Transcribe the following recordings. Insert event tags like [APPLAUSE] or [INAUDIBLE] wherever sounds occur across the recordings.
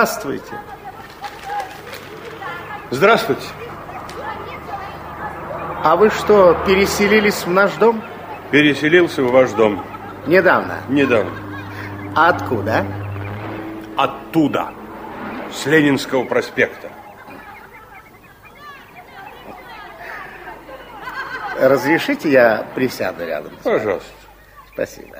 Здравствуйте. Здравствуйте. А вы что, переселились в наш дом? Переселился в ваш дом. Недавно. Недавно. А откуда? Оттуда. С Ленинского проспекта. Разрешите я присяду рядом? Пожалуйста. Спасибо.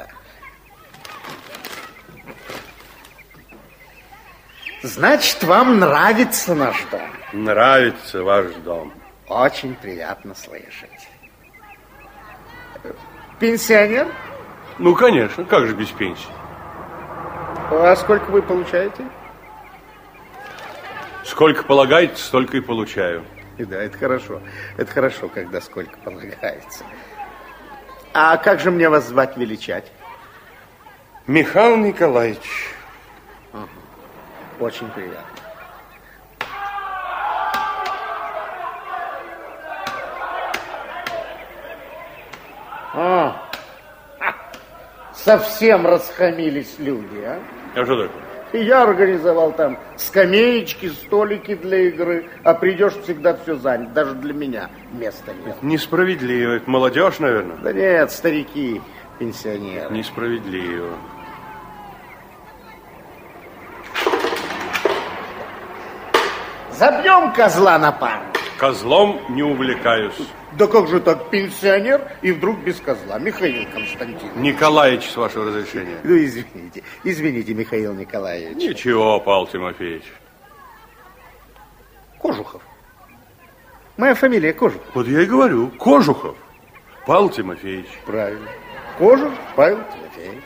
Значит, вам нравится наш дом? Нравится ваш дом. Очень приятно слышать. Пенсионер? Ну, конечно, как же без пенсии? А сколько вы получаете? Сколько полагается, столько и получаю. И да, это хорошо. Это хорошо, когда сколько полагается. А как же мне вас звать величать? Михаил Николаевич. Очень приятно. А, совсем расхамились люди, а? А что такое? И я организовал там скамеечки, столики для игры, а придешь всегда все занято, даже для меня места нет. Несправедливо. Это молодежь, наверное? Да нет, старики, пенсионеры. Несправедливо. Забьем козла на пару. Козлом не увлекаюсь. Да как же так, пенсионер и вдруг без козла? Михаил Константинович. Николаевич, с вашего разрешения. Ну, извините, извините, Михаил Николаевич. Ничего, Павел Тимофеевич. Кожухов. Моя фамилия Кожухов. Вот я и говорю, Кожухов. Павел Тимофеевич. Правильно. Кожухов Павел Тимофеевич.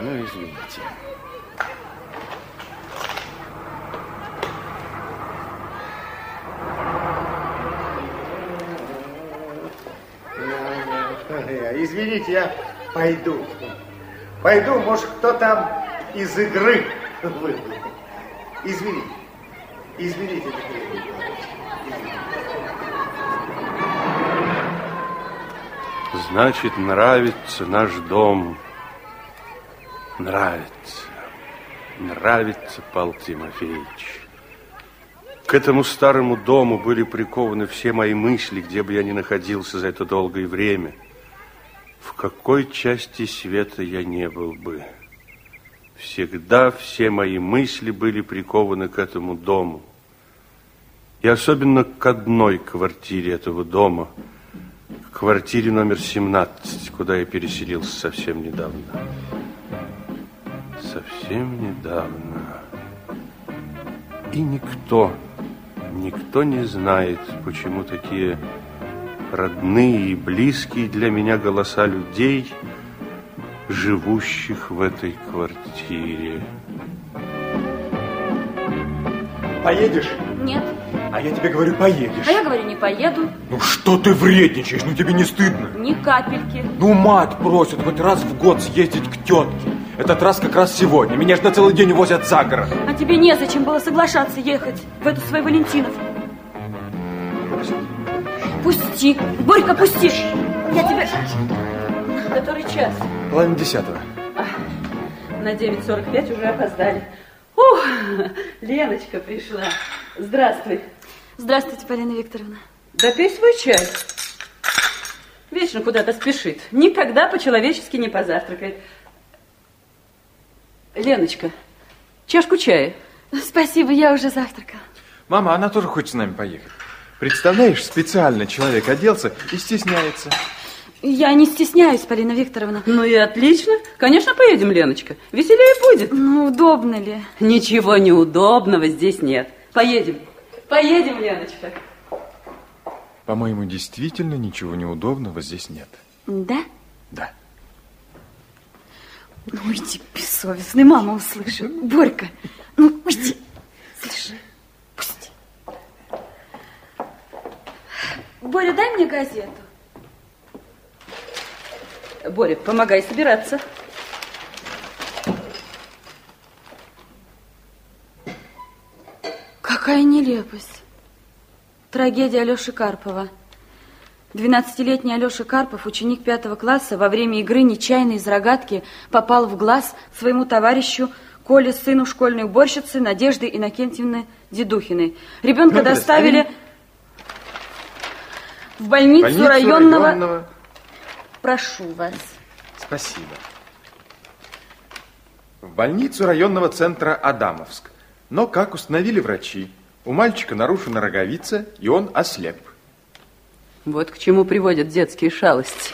Ну, извините. Извините, я пойду. Пойду, может, кто там из игры. Извините. Извините. Значит, нравится наш дом. Нравится. Нравится, Павел Тимофеевич. К этому старому дому были прикованы все мои мысли, где бы я ни находился за это долгое время. В какой части света я не был бы. Всегда все мои мысли были прикованы к этому дому. И особенно к одной квартире этого дома, к квартире номер 17, куда я переселился совсем недавно. Совсем недавно. И никто Никто не знает, почему такие родные и близкие для меня голоса людей, живущих в этой квартире. Поедешь? Нет. А я тебе говорю, поедешь. А я говорю, не поеду. Ну что ты вредничаешь? Ну тебе не стыдно? Ни капельки. Ну мать просит хоть раз в год съездить к тетке. Этот раз как раз сегодня. Меня же на целый день возят за город. А тебе незачем было соглашаться ехать в эту свою Валентиновку. Пусти. Борька, пусти. Я тебя... Который час? Половина десятого. На 9.45 уже опоздали. Ух, Леночка пришла. Здравствуй. Здравствуйте, Полина Викторовна. Да пей свой чай. Вечно куда-то спешит. Никогда по-человечески не позавтракает. Леночка, чашку чая. Спасибо, я уже завтракала. Мама, она тоже хочет с нами поехать. Представляешь, специально человек оделся и стесняется. Я не стесняюсь, Полина Викторовна. Ну и отлично. Конечно, поедем, Леночка. Веселее будет. Ну, удобно ли? Ничего неудобного здесь нет. Поедем. Поедем, Леночка. По-моему, действительно ничего неудобного здесь нет. Да? Да. Ну, уйди, бессовестный, мама услышит. Борька, ну, уйди. Слышь, пусти. Боря, дай мне газету. Боря, помогай собираться. Какая нелепость. Трагедия Алёши Карпова. 12-летний Алёша Карпов, ученик пятого класса, во время игры нечаянно из рогатки попал в глаз своему товарищу Коле, сыну школьной уборщицы Надежды Иннокентьевны Дедухиной. Ребенка Ну, доставили в больницу, Больницу районного... районного. Прошу вас. Спасибо. В больницу районного центра Адамовск. Но, как установили врачи, у мальчика нарушена роговица, и он ослеп. Вот к чему приводят детские шалости.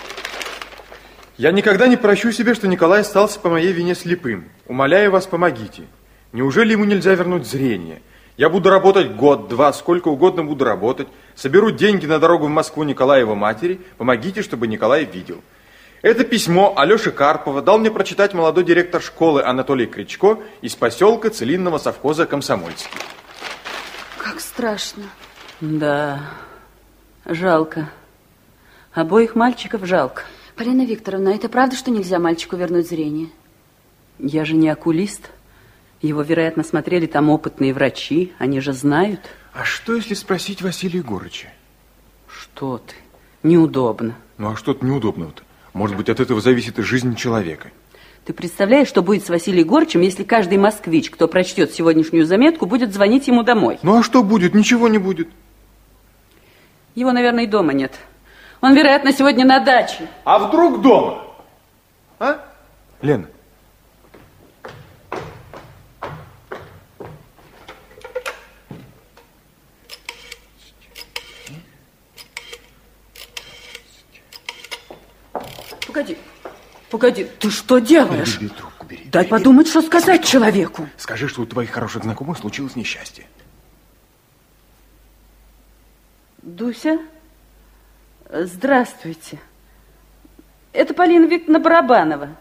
Я никогда не прощу себе, что Николай остался по моей вине слепым. Умоляю вас, помогите. Неужели ему нельзя вернуть зрение? Я буду работать год, два, сколько угодно буду работать. Соберу деньги на дорогу в Москву Николаева матери. Помогите, чтобы Николай видел. Это письмо Алёши Карпова дал мне прочитать молодой директор школы Анатолий Кричко из поселка Целинного совхоза Комсомольский. Как страшно. Да, жалко. Обоих мальчиков жалко. Полина Викторовна, это правда, что нельзя мальчику вернуть зрение? Я же не окулист. Его, вероятно, смотрели там опытные врачи. Они же знают. А что, если спросить Василия Егорыча? Что ты? Неудобно. Ну а что-то неудобного-то? Может быть, от этого зависит и жизнь человека. Ты представляешь, что будет с Василием Егорычем, если каждый москвич, кто прочтет сегодняшнюю заметку, будет звонить ему домой? Ну а что будет? Ничего не будет. Его, наверное, и дома нет. Он, вероятно, сегодня на даче. А вдруг дома? А? Лена. Погоди, погоди, ты что делаешь? Бери трубку, бери. Дай бери, подумать, что сказать человеку. Скажи, что у твоих хороших знакомых случилось несчастье. Дуся, здравствуйте. Это Полина Викторовна Барабанова.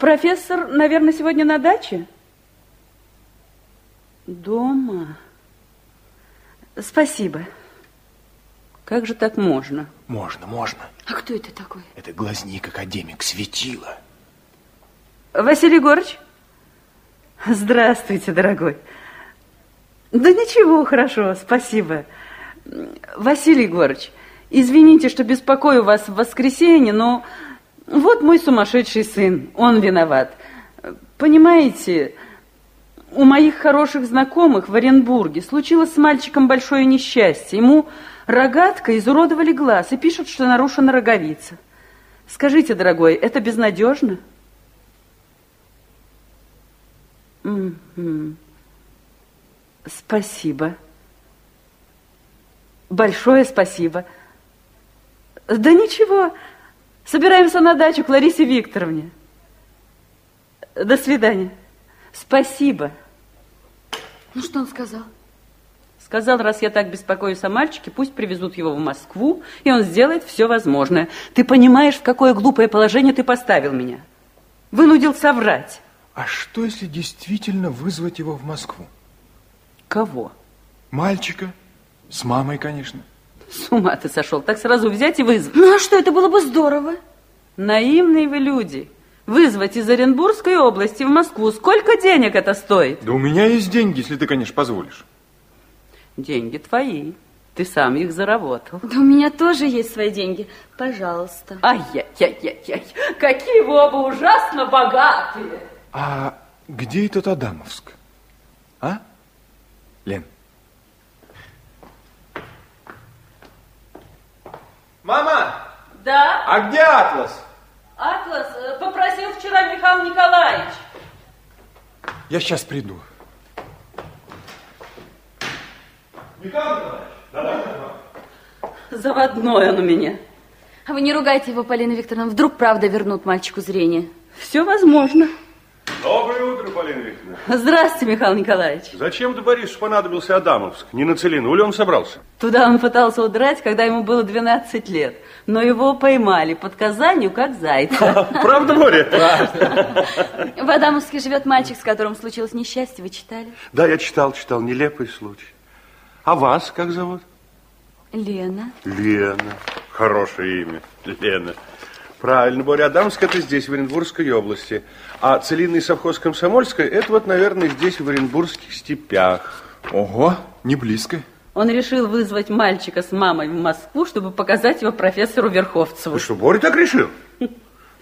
Профессор, наверное, сегодня на даче? Дома. Спасибо. Как же так можно? Можно, можно. А кто это такой? Это глазник академик светила. Василий Егорыч? Здравствуйте, дорогой. Да ничего, хорошо, спасибо. Василий Егорыч, извините, что беспокою вас в воскресенье, но вот мой сумасшедший сын, он виноват. Понимаете, у моих хороших знакомых в Оренбурге случилось с мальчиком большое несчастье. Ему рогаткой изуродовали глаз и пишут, что нарушена роговица. Скажите, дорогой, это безнадежно? Мгм. Спасибо. Большое спасибо. Да ничего, собираемся на дачу к Ларисе Викторовне. До свидания. Спасибо. Ну, что он сказал? Сказал, раз я так беспокоюсь о мальчике, пусть привезут его в Москву, и он сделает все возможное. Ты понимаешь, в какое глупое положение ты поставил меня? Вынудил соврать. А что, если действительно вызвать его в Москву? Кого? Мальчика. С мамой, конечно. С ума ты сошел. Так сразу взять и вызвать. Ну а что, это было бы здорово. Наивные вы люди. Вызвать из Оренбургской области в Москву. Сколько денег это стоит? Да у меня есть деньги, если ты, конечно, позволишь. Деньги твои. Ты сам их заработал. Да у меня тоже есть свои деньги. Пожалуйста. Ай-яй-яй-яй-яй. Какие вы оба ужасно богатые. А где этот Адамовск? А? Лен. Мама! Да? А где Атлас? Атлас э, попросил вчера Михаил Николаевич. Я сейчас приду. Михаил Николаевич, давай Заводной он у меня. А вы не ругайте его, Полина Викторовна. Вдруг правда вернут мальчику зрение. Все возможно. Доброе утро, Полина Викторовна. Здравствуйте, Михаил Николаевич. Зачем ты, Борису, понадобился Адамовск? Не на целину ли он собрался? Туда он пытался удрать, когда ему было 12 лет. Но его поймали под Казанью, как зайца. [LAUGHS] Правда, Боря? В Адамовске живет мальчик, с которым случилось несчастье. Вы читали? Да, я читал, читал. Нелепый случай. А вас как зовут? Лена. Лена. Хорошее имя. Лена. Правильно, Боря. Адамск это здесь, в Оренбургской области. А целинный совхоз Комсомольская, это вот, наверное, здесь, в Оренбургских степях. Ого, не близко. Он решил вызвать мальчика с мамой в Москву, чтобы показать его профессору Верховцеву. Вы что, Боря так решил?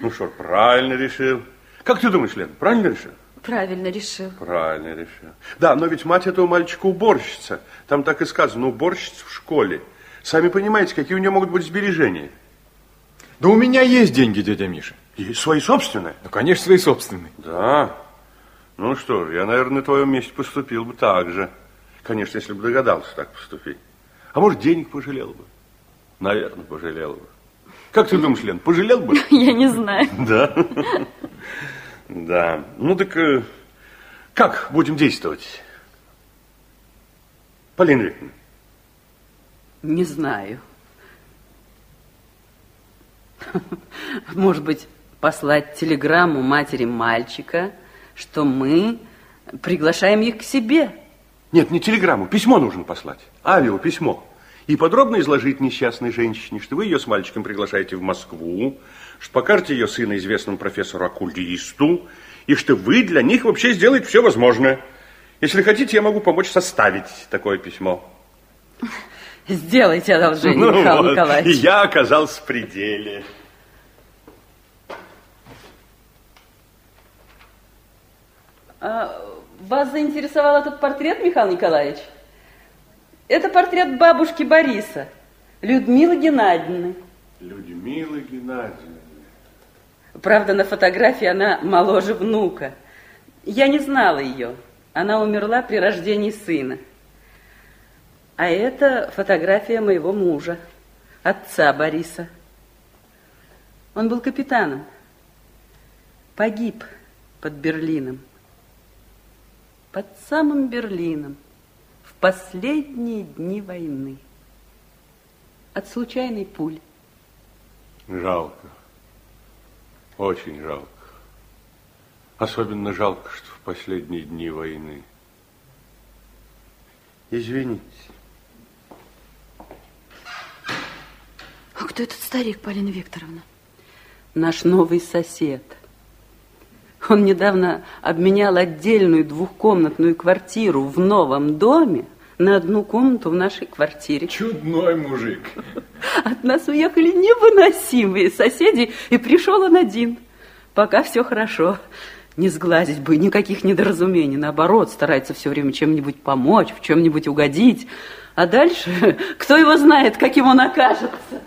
Ну что, правильно решил. Как ты думаешь, Лен, правильно решил? Правильно решил. Правильно решил. Да, но ведь мать этого мальчика уборщица. Там так и сказано, уборщица в школе. Сами понимаете, какие у нее могут быть сбережения. Да у меня есть деньги, дядя Миша. И свои собственные? Ну, конечно, свои собственные. Да. Ну что ж, я, наверное, на твоем месте поступил бы так же. Конечно, если бы догадался так поступить. А может, денег пожалел бы? Наверное, пожалел бы. Как ты думаешь, Лен, пожалел бы? [LAUGHS] Я не знаю. Да. Да. Ну так э, как будем действовать? Полина Викторовна. Не знаю. [LAUGHS] Может быть, послать телеграмму матери мальчика, что мы приглашаем их к себе. Нет, не телеграмму, письмо нужно послать. Авио, письмо. И подробно изложить несчастной женщине, что вы ее с мальчиком приглашаете в Москву, что покажете ее сына известному профессору-окулисту, и что вы для них вообще сделаете все возможное. Если хотите, я могу помочь составить такое письмо. [LAUGHS] Сделайте одолжение, [LAUGHS] Ну Михаил вот, Николаевич. И я оказался в пределе. А вас заинтересовал этот портрет, Михаил Николаевич? Это портрет бабушки Бориса, Людмилы Геннадьевны. Людмила Геннадьевна. Правда, на фотографии она моложе внука. Я не знала ее. Она умерла при рождении сына. А это фотография моего мужа, отца Бориса. Он был капитаном. Погиб под Берлином. Под самым Берлином. В последние дни войны. От случайной пули. Жалко. Очень жалко. Особенно жалко, что в последние дни войны. Извините. Кто этот старик, Полина Викторовна? наш новый сосед. Он недавно обменял отдельную двухкомнатную квартиру в новом доме на одну комнату в нашей квартире. Чудной мужик. От нас уехали невыносимые соседи, и пришел он один. Пока все хорошо. Не сгладить бы никаких недоразумений. Наоборот, старается все время чем-нибудь помочь, в чем-нибудь угодить. А дальше, [LAUGHS] кто его знает, каким он окажется.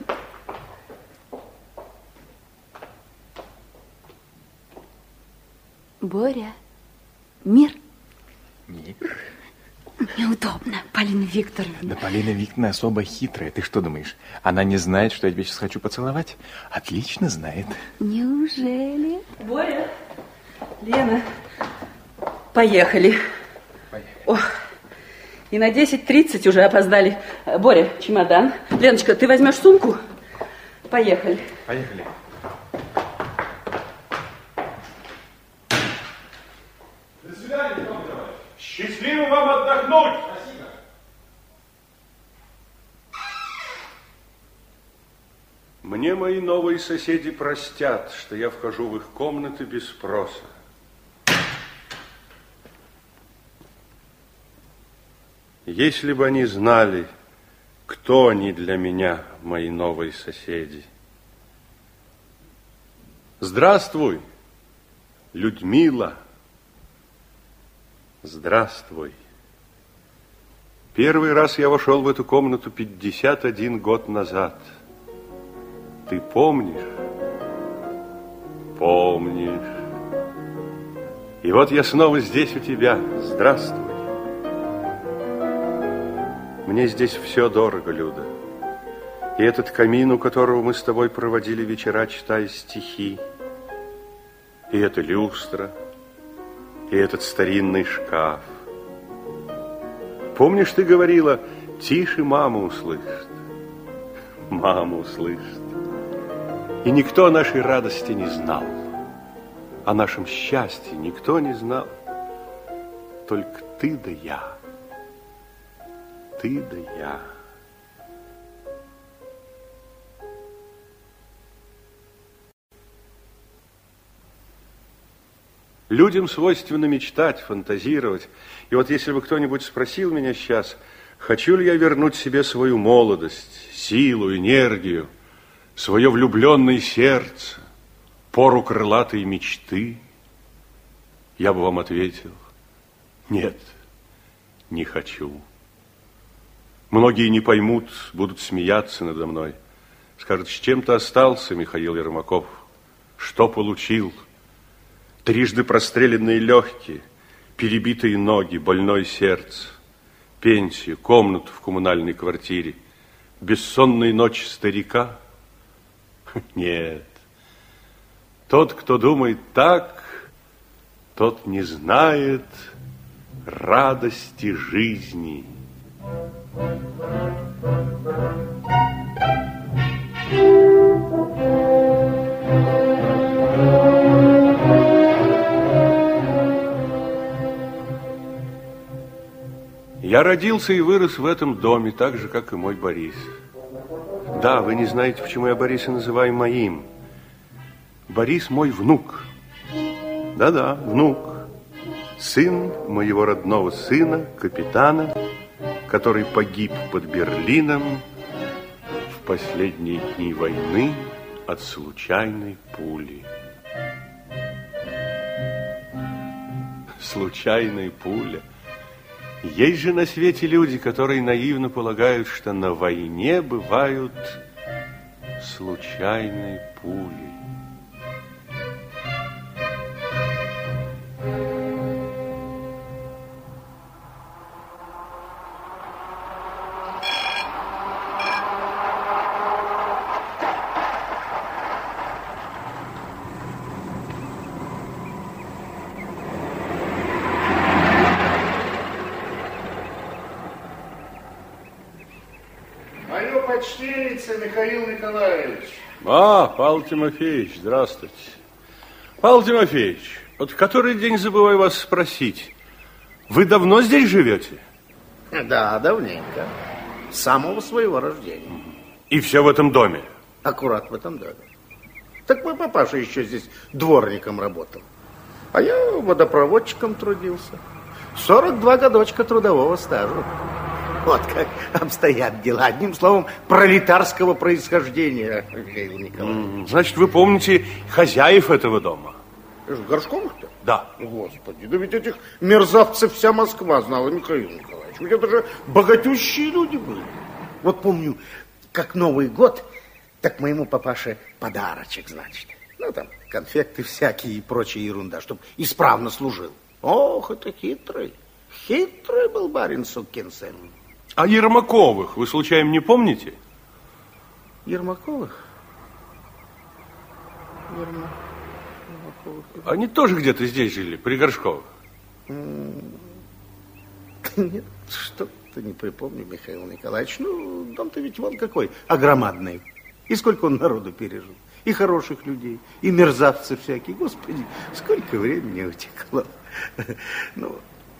Боря, мир. Нет. Неудобно, Полина Викторовна. Да Полина Викторовна особо хитрая. Ты что думаешь? Она не знает, что я тебя сейчас хочу поцеловать? Отлично знает. Неужели? Боря, Лена, поехали. Поехали. Ох, И на 10.30 уже опоздали. Боря, чемодан. Леночка, ты возьмешь сумку? Поехали. Поехали. До свидания, Петр Николаевич. Счастливо вам отдохнуть. Спасибо. Мне мои новые соседи простят, что я вхожу в их комнаты без спроса. Если бы они знали, кто они для меня, мои новые соседи. Здравствуй, Людмила. Здравствуй. Первый раз я вошел в эту комнату 51 год назад. Ты помнишь? Помнишь. И вот я снова здесь у тебя. Здравствуй. Мне здесь все дорого, Люда. И этот камин, у которого мы с тобой проводили вечера, читая стихи, и эта люстра, и этот старинный шкаф. Помнишь, ты говорила, тише мама услышит. Мама услышит. И никто о нашей радости не знал. О нашем счастье никто не знал. Только ты да я. Ты да я. Людям свойственно мечтать, фантазировать. И вот если бы кто-нибудь спросил меня сейчас, хочу ли я вернуть себе свою молодость, силу, энергию, свое влюбленное сердце, пору крылатой мечты, я бы вам ответил, нет, не хочу. Многие не поймут, будут смеяться надо мной. Скажут, с чем ты остался, Михаил Ермаков? Что получил? Трижды простреленные легкие, перебитые ноги, больное сердце, пенсию, комнату в коммунальной квартире, бессонные ночи старика? [LAUGHS] Нет. Тот, кто думает так, тот не знает радости жизни. Я родился и вырос в этом доме, так же, как и мой Борис. Да, вы не знаете, почему я Бориса называю моим. Борис мой внук. Да-да, внук. Сын моего родного сына, капитана, который погиб под Берлином в последние дни войны от случайной пули. Случайная пуля – есть же на свете люди, которые наивно полагают, что на войне бывают случайные пули. Павел Тимофеевич, здравствуйте. Павел Тимофеевич, вот в который день забываю вас спросить. Вы давно здесь живете? Да, давненько. С самого своего рождения. И все в этом доме? Аккурат в этом доме. Так мой папаша еще здесь дворником работал. А я водопроводчиком трудился. 42 годочка трудового стажа. Вот как обстоят дела. Одним словом, пролетарского происхождения, Михаил Николаевич. Значит, вы помните хозяев этого дома? Горшковых-то? Да. Господи, да ведь этих мерзавцев вся Москва знала, Михаил Николаевич. Ведь это же богатющие люди были. Вот помню, как Новый год, так моему папаше подарочек, значит. Ну, там, конфеты всякие и прочая ерунда, чтобы исправно служил. Ох, это хитрый. Хитрый был барин сукин сын. А Ермаковых вы случайно не помните? Ермаковых? Ерма... Ермаковых. Они тоже где-то здесь жили, при Горшковых. Нет, что что-то не припомню, Михаил Николаевич. Ну, дом-то ведь вон какой, огромадный. И сколько он народу пережил. И хороших людей, и мерзавцев всякие. Господи, сколько времени утекло. Ну,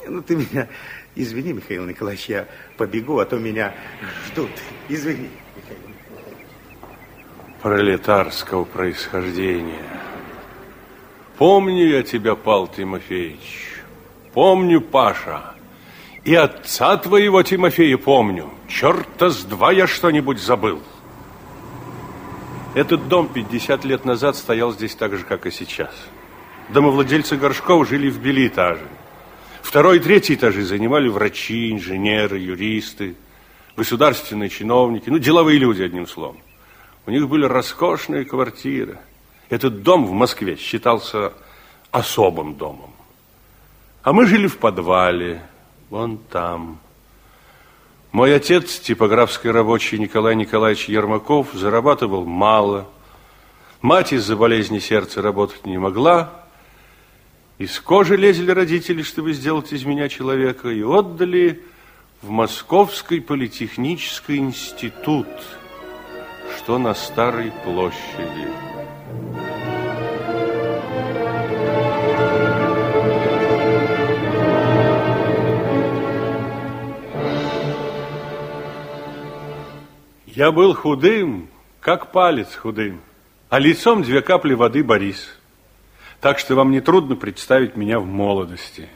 ну, ты меня извини, Михаил Николаевич, я побегу, а то меня ждут. Извини. Пролетарского происхождения. Помню я тебя, Пал Тимофеевич. Помню, Паша. И отца твоего Тимофея помню. Черта с два я что-нибудь забыл. Этот дом 50 лет назад стоял здесь так же, как и сейчас. Домовладельцы Горшков жили в Белитаже. Второй и третий этажи занимали врачи, инженеры, юристы, государственные чиновники, ну, деловые люди, одним словом. У них были роскошные квартиры. Этот дом в Москве считался особым домом. А мы жили в подвале, вон там. Мой отец, типографский рабочий Николай Николаевич Ермаков, зарабатывал мало. Мать из-за болезни сердца работать не могла, из кожи лезли родители, чтобы сделать из меня человека, и отдали в Московский политехнический институт, что на Старой площади. Я был худым, как палец худым, а лицом две капли воды Борис – так что вам не трудно представить меня в молодости.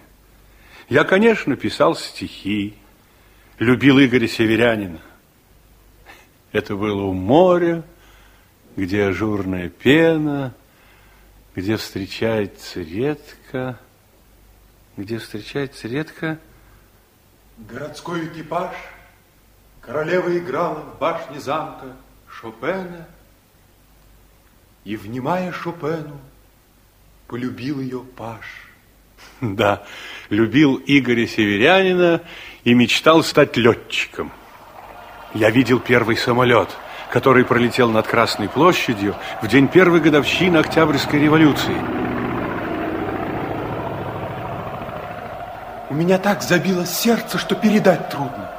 Я, конечно, писал стихи, любил Игоря Северянина. Это было у моря, где ажурная пена, где встречается редко, где встречается редко... Городской экипаж, королева играла в башне замка Шопена, и, внимая Шопену, полюбил ее Паш. [LAUGHS] Да, любил Игоря Северянина и мечтал стать летчиком. Я видел первый самолет, который пролетел над Красной площадью в день первой годовщины Октябрьской революции. У меня так забилось сердце, что передать трудно.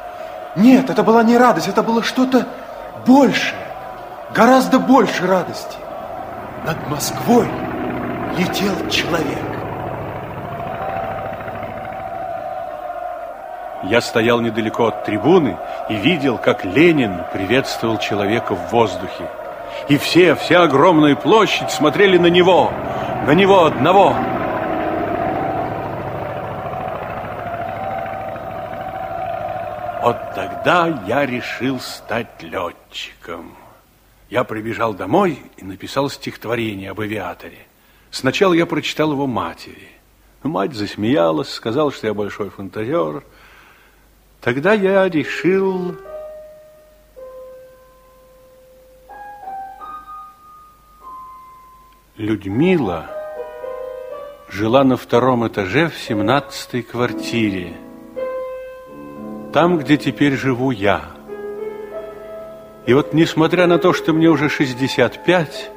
Нет, это была не радость, это было что-то большее, гораздо больше радости. Над Москвой летел человек. Я стоял недалеко от трибуны и видел, как Ленин приветствовал человека в воздухе. И все, вся огромная площадь смотрели на него, на него одного. Вот тогда я решил стать летчиком. Я прибежал домой и написал стихотворение об авиаторе. Сначала я прочитал его матери. Мать засмеялась, сказала, что я большой фантазер. Тогда я решил... Людмила жила на втором этаже в семнадцатой квартире. Там, где теперь живу я. И вот, несмотря на то, что мне уже 65,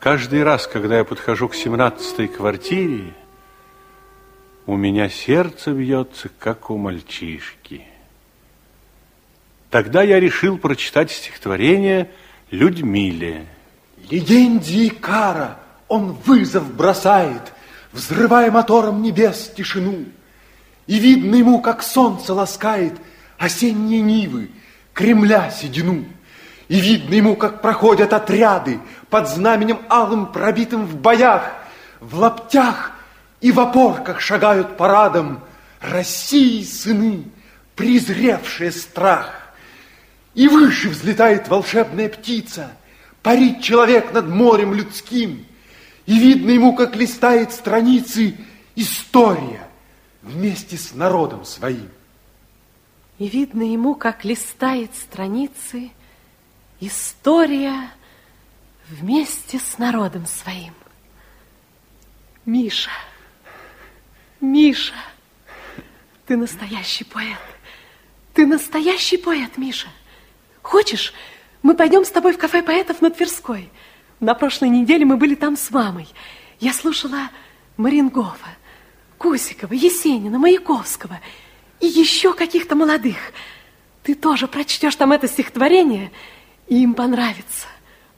Каждый раз, когда я подхожу к семнадцатой квартире, у меня сердце бьется, как у мальчишки. Тогда я решил прочитать стихотворение Людмиле. Легенде Икара он вызов бросает, Взрывая мотором небес тишину. И видно ему, как солнце ласкает Осенние нивы, Кремля седину. И видно ему, как проходят отряды под знаменем алым, пробитым в боях, в лаптях и в опорках шагают парадом России сыны, презревшие страх. И выше взлетает волшебная птица, парит человек над морем людским, и видно ему, как листает страницы история вместе с народом своим. И видно ему, как листает страницы История вместе с народом своим. Миша, Миша, ты настоящий поэт. Ты настоящий поэт, Миша. Хочешь, мы пойдем с тобой в кафе поэтов на Тверской? На прошлой неделе мы были там с мамой. Я слушала Марингова, Кусикова, Есенина, Маяковского. и еще каких-то молодых. Ты тоже прочтешь там это стихотворение, им понравится.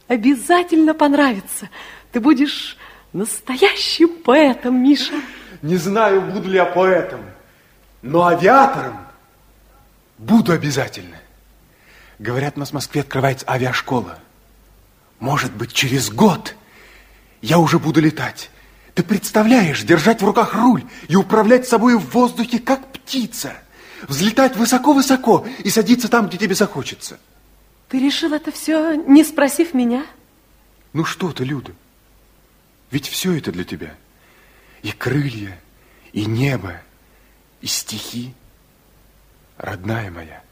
Обязательно понравится. Ты будешь настоящим поэтом, Миша. Не знаю, буду ли я поэтом, но авиатором буду обязательно. Говорят, у нас в Москве открывается авиашкола. Может быть, через год я уже буду летать. Ты представляешь, держать в руках руль и управлять собой в воздухе, как птица. Взлетать высоко-высоко и садиться там, где тебе захочется. Ты решил это все, не спросив меня? Ну что ты, Люда? Ведь все это для тебя. И крылья, и небо, и стихи. Родная моя,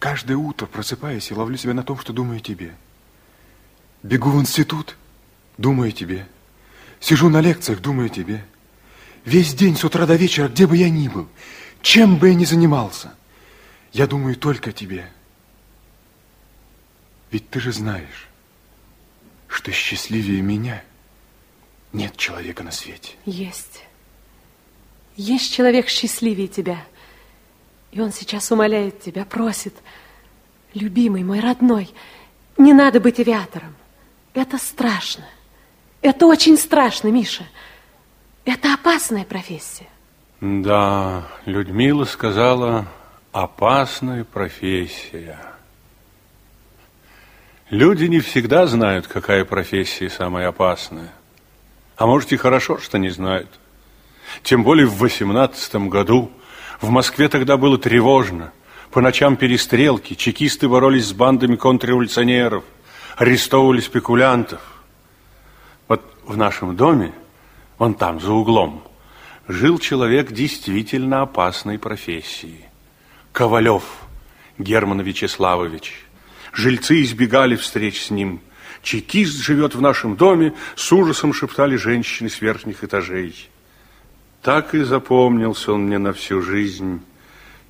каждое утро просыпаясь, я ловлю себя на том, что думаю о тебе. Бегу в институт, думаю о тебе. Сижу на лекциях, думаю о тебе. Весь день с утра до вечера, где бы я ни был, чем бы я ни занимался, я думаю только о тебе. Ведь ты же знаешь, что счастливее меня нет человека на свете. Есть. Есть человек счастливее тебя. И он сейчас умоляет тебя, просит, любимый мой родной, не надо быть авиатором. Это страшно. Это очень страшно, Миша. Это опасная профессия. Да, Людмила сказала, опасная профессия. Люди не всегда знают, какая профессия самая опасная. А может и хорошо, что не знают. Тем более в восемнадцатом году в Москве тогда было тревожно. По ночам перестрелки, чекисты боролись с бандами контрреволюционеров, арестовывали спекулянтов. Вот в нашем доме, вон там, за углом, жил человек действительно опасной профессии. Ковалев Герман Вячеславович. Жильцы избегали встреч с ним. Чекист живет в нашем доме, с ужасом шептали женщины с верхних этажей. Так и запомнился он мне на всю жизнь.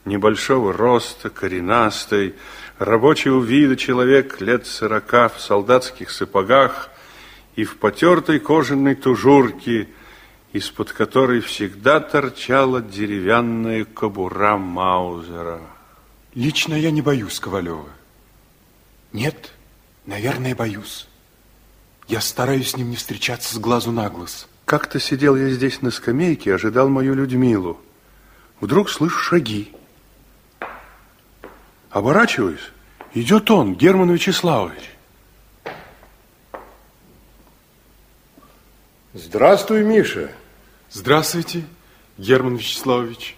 Небольшого роста, коренастый, рабочего вида человек лет сорока в солдатских сапогах и в потертой кожаной тужурке, из-под которой всегда торчала деревянная кобура Маузера. Лично я не боюсь Ковалева. Нет, наверное, боюсь. Я стараюсь с ним не встречаться с глазу на глаз. Как-то сидел я здесь на скамейке, ожидал мою Людмилу. Вдруг слышу шаги. Оборачиваюсь. Идет он, Герман Вячеславович. Здравствуй, Миша. Здравствуйте, Герман Вячеславович.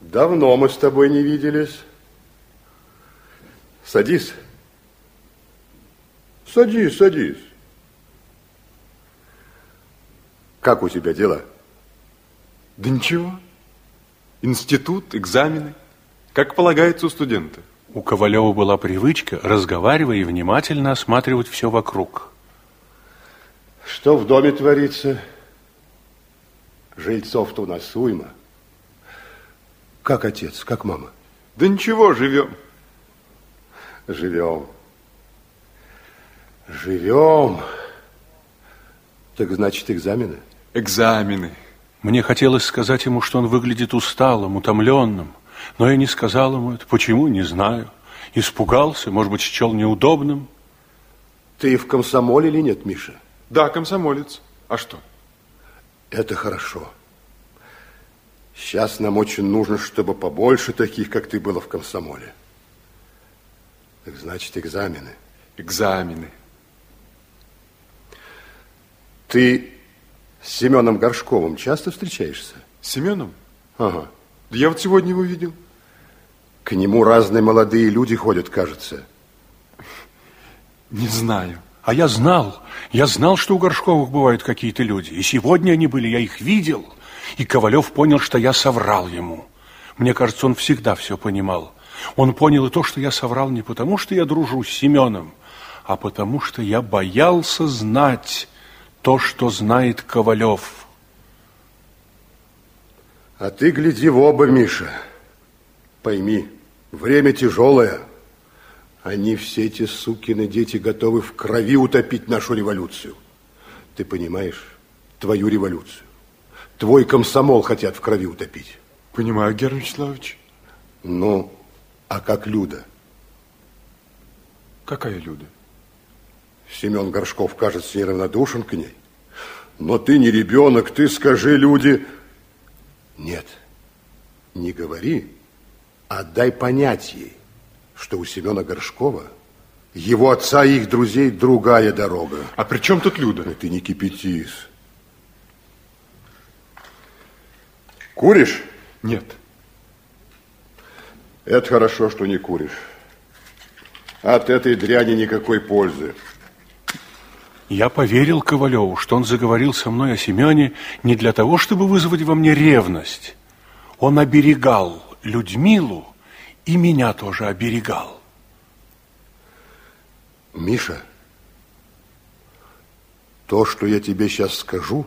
Давно мы с тобой не виделись. Садись. Садись, садись. Как у тебя дела? Да ничего. Институт, экзамены. Как полагается у студента. У Ковалева была привычка, разговаривая и внимательно осматривать все вокруг. Что в доме творится? Жильцов-то у нас уйма. Как отец, как мама? Да ничего, живем. Живем. Живем. Так значит, экзамены? Экзамены. Мне хотелось сказать ему, что он выглядит усталым, утомленным. Но я не сказал ему это. Почему, не знаю. Испугался, может быть, счел неудобным. Ты в комсомоле или нет, Миша? Да, комсомолец. А что? Это хорошо. Сейчас нам очень нужно, чтобы побольше таких, как ты, было в комсомоле. Так значит, экзамены. Экзамены. Ты с Семеном Горшковым часто встречаешься? С Семеном? Ага. Да я вот сегодня его видел. К нему разные молодые люди ходят, кажется. Не знаю. А я знал, я знал, что у Горшковых бывают какие-то люди. И сегодня они были, я их видел. И Ковалев понял, что я соврал ему. Мне кажется, он всегда все понимал. Он понял и то, что я соврал не потому, что я дружу с Семеном, а потому, что я боялся знать то, что знает Ковалев. А ты гляди в оба, Миша. Пойми, время тяжелое. Они все эти сукины дети готовы в крови утопить нашу революцию. Ты понимаешь? Твою революцию. Твой комсомол хотят в крови утопить. Понимаю, Герман Вячеславович. Ну, а как Люда? Какая Люда? Семен Горшков, кажется, неравнодушен к ней. Но ты не ребенок, ты скажи, люди... Нет, не говори, а дай понять ей, что у Семена Горшкова, его отца и их друзей другая дорога. А при чем тут Люда? Ну, ты не кипятись. Куришь? Нет. Это хорошо, что не куришь. От этой дряни никакой пользы. Я поверил Ковалеву, что он заговорил со мной о Семене не для того, чтобы вызвать во мне ревность. Он оберегал Людмилу и меня тоже оберегал. Миша, то, что я тебе сейчас скажу,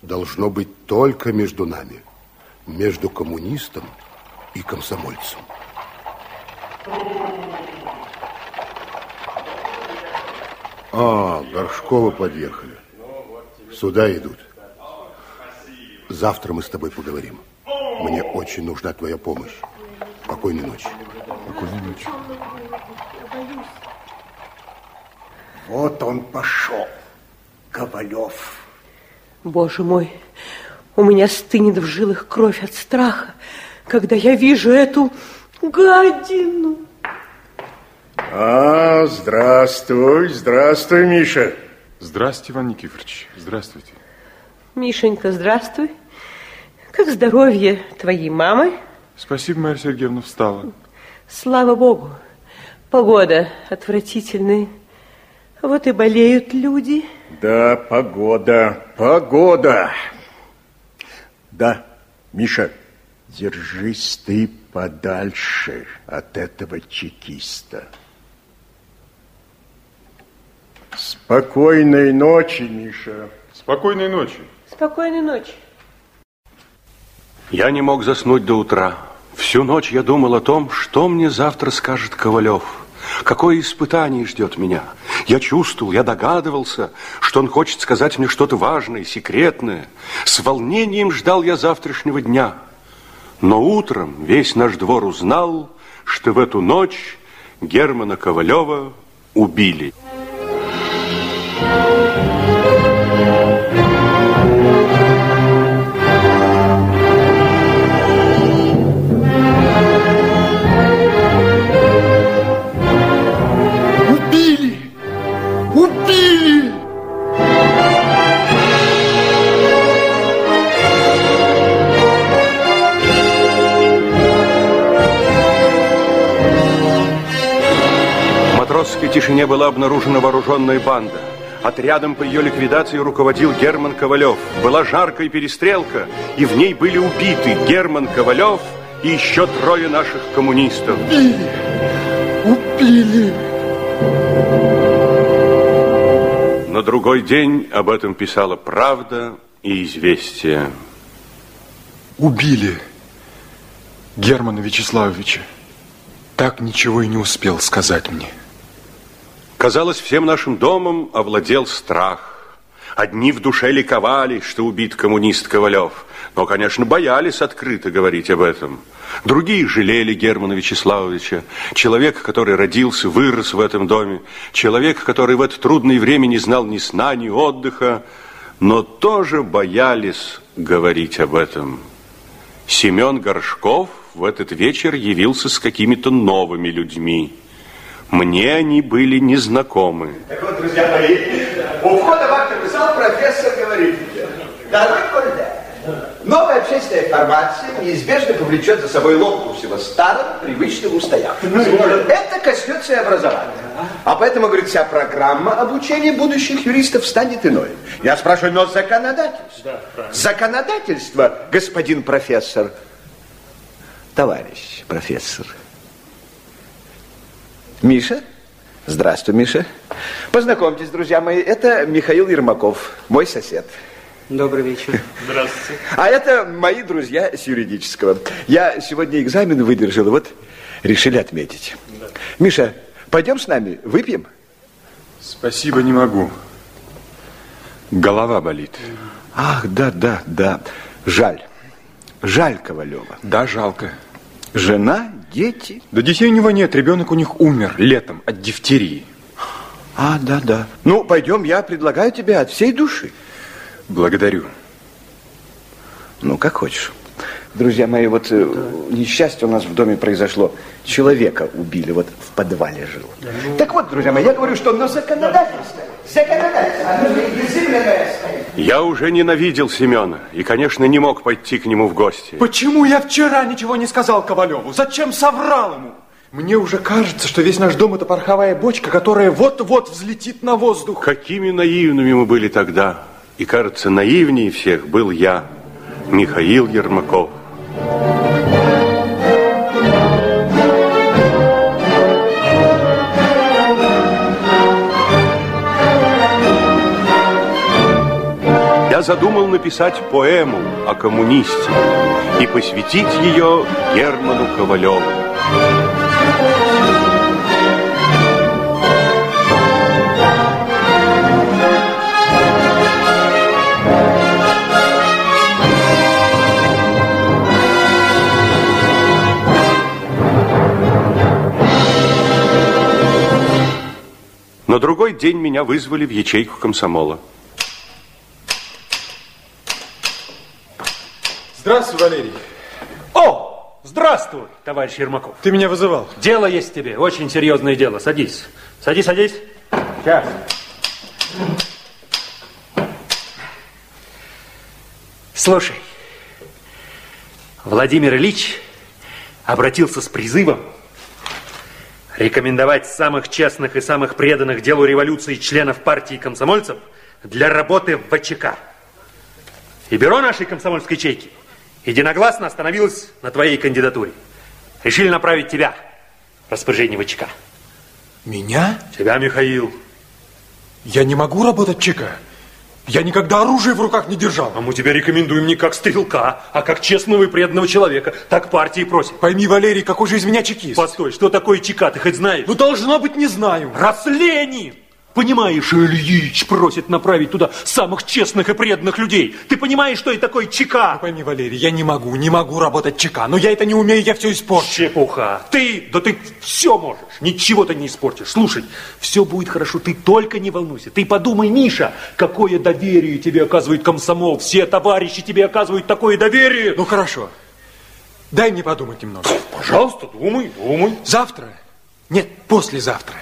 должно быть только между нами, между коммунистом и комсомольцем. А, Горшковы подъехали. Сюда идут. Завтра мы с тобой поговорим. Мне очень нужна твоя помощь. Спокойной ночи. Спокойной ночи. Вот он пошел, Ковалев. Боже мой, у меня стынет в жилах кровь от страха, когда я вижу эту гадину. А, здравствуй, здравствуй, Миша. Здравствуйте, Иван Никифорович. Здравствуйте. Мишенька, здравствуй. Как здоровье твоей мамы? Спасибо, Марья Сергеевна, встала. Слава Богу. Погода отвратительная. Вот и болеют люди. Да, погода, погода. Да, Миша, держись ты подальше от этого чекиста. Спокойной ночи, Миша. Спокойной ночи. Спокойной ночи. Я не мог заснуть до утра. Всю ночь я думал о том, что мне завтра скажет Ковалев. Какое испытание ждет меня. Я чувствовал, я догадывался, что он хочет сказать мне что-то важное, секретное. С волнением ждал я завтрашнего дня. Но утром весь наш двор узнал, что в эту ночь Германа Ковалева убили. Убили! В матросской тишине была обнаружена вооруженная банда. Отрядом по ее ликвидации руководил Герман Ковалев. Была жаркая перестрелка, и в ней были убиты Герман Ковалев и еще трое наших коммунистов. Убили! На другой день об этом писала «Правда» и «Известия». Убили Германа Вячеславовича. Так ничего и не успел сказать мне. Казалось, всем нашим домом овладел страх. Одни в душе ликовали, что убит коммунист Ковалев, но, конечно, боялись открыто говорить об этом. Другие жалели Германа Вячеславовича, человека, который родился, вырос в этом доме, человека, который в это трудное время не знал ни сна, ни отдыха, но тоже боялись говорить об этом. Семен Горшков в этот вечер явился с какими-то новыми людьми. Мне они были незнакомы. Так вот, друзья мои, у входа в акт писал профессор, говорит, дорогой Кольда, новая общественная формация неизбежно повлечет за собой ломку всего старого, привычного, устоявшегося. Это коснется и образования. А поэтому, говорит, вся программа обучения будущих юристов станет иной. Я спрашиваю, но законодательство? Законодательство, господин профессор, товарищ профессор. Миша? Здравствуй, Миша. Познакомьтесь, друзья мои, это Михаил Ермаков, мой сосед. Добрый вечер. Здравствуйте. А это мои друзья с юридического. Я сегодня экзамен выдержал, и вот решили отметить. Миша, пойдем с нами, выпьем? Спасибо, не могу. Голова болит. Ах, да, да, да. Жаль. жаль Ковалева? Да, жалко. Жена, дети? Да детей у него нет, ребенок у них умер летом от дифтерии. А, да, да. Ну, пойдем, я предлагаю тебе от всей души. Благодарю. Ну, как хочешь. Друзья мои, вот э, несчастье у нас в доме произошло. Человека убили, вот в подвале жил. Так вот, друзья мои, я говорю, что на законодательство, законодательство, оно. Я уже ненавидел Семена и, конечно, не мог пойти к нему в гости. Почему я вчера ничего не сказал Ковалеву? Зачем соврал ему? Мне уже кажется, что весь наш дом это пороховая бочка, которая вот-вот взлетит на воздух. Какими наивными мы были тогда. И, кажется, наивнее всех был я, Михаил Ермаков. Я задумал написать поэму о коммунисте и посвятить ее Герману Ковалеву. На другой день меня вызвали в ячейку комсомола. Здравствуй, Валерий. О, здравствуй, товарищ Ермаков. Ты меня вызывал. Дело есть тебе, очень серьезное дело. Садись. Садись, садись. Сейчас. Слушай, Владимир Ильич обратился с призывом рекомендовать самых честных и самых преданных делу революции членов партии комсомольцев для работы в ВЧК. И бюро нашей комсомольской ячейки единогласно остановилось на твоей кандидатуре. Решили направить тебя в распоряжение ВЧК. Меня? Тебя, Михаил. Я не могу работать в ЧК. Я никогда оружие в руках не держал. А мы тебя рекомендуем не как стрелка, а как честного и преданного человека. Так партии просит. Пойми, Валерий, какой же из меня чекист? Постой, что такое ЧК, ты хоть знаешь? Ну, должно быть, не знаю. Раз Ленин! Понимаешь, Ильич просит направить туда самых честных и преданных людей. Ты понимаешь, что это такое ЧК? Ну, пойми, Валерий, я не могу, не могу работать ЧК. Но я это не умею, я все испорчу. Чепуха. Ты, да ты все можешь. Ничего ты не испортишь. Слушай, все будет хорошо, ты только не волнуйся. Ты подумай, Миша, какое доверие тебе оказывает комсомол. Все товарищи тебе оказывают такое доверие. Ну, хорошо. Дай мне подумать немного. Пожалуйста, думай, думай. Завтра? Нет, послезавтра.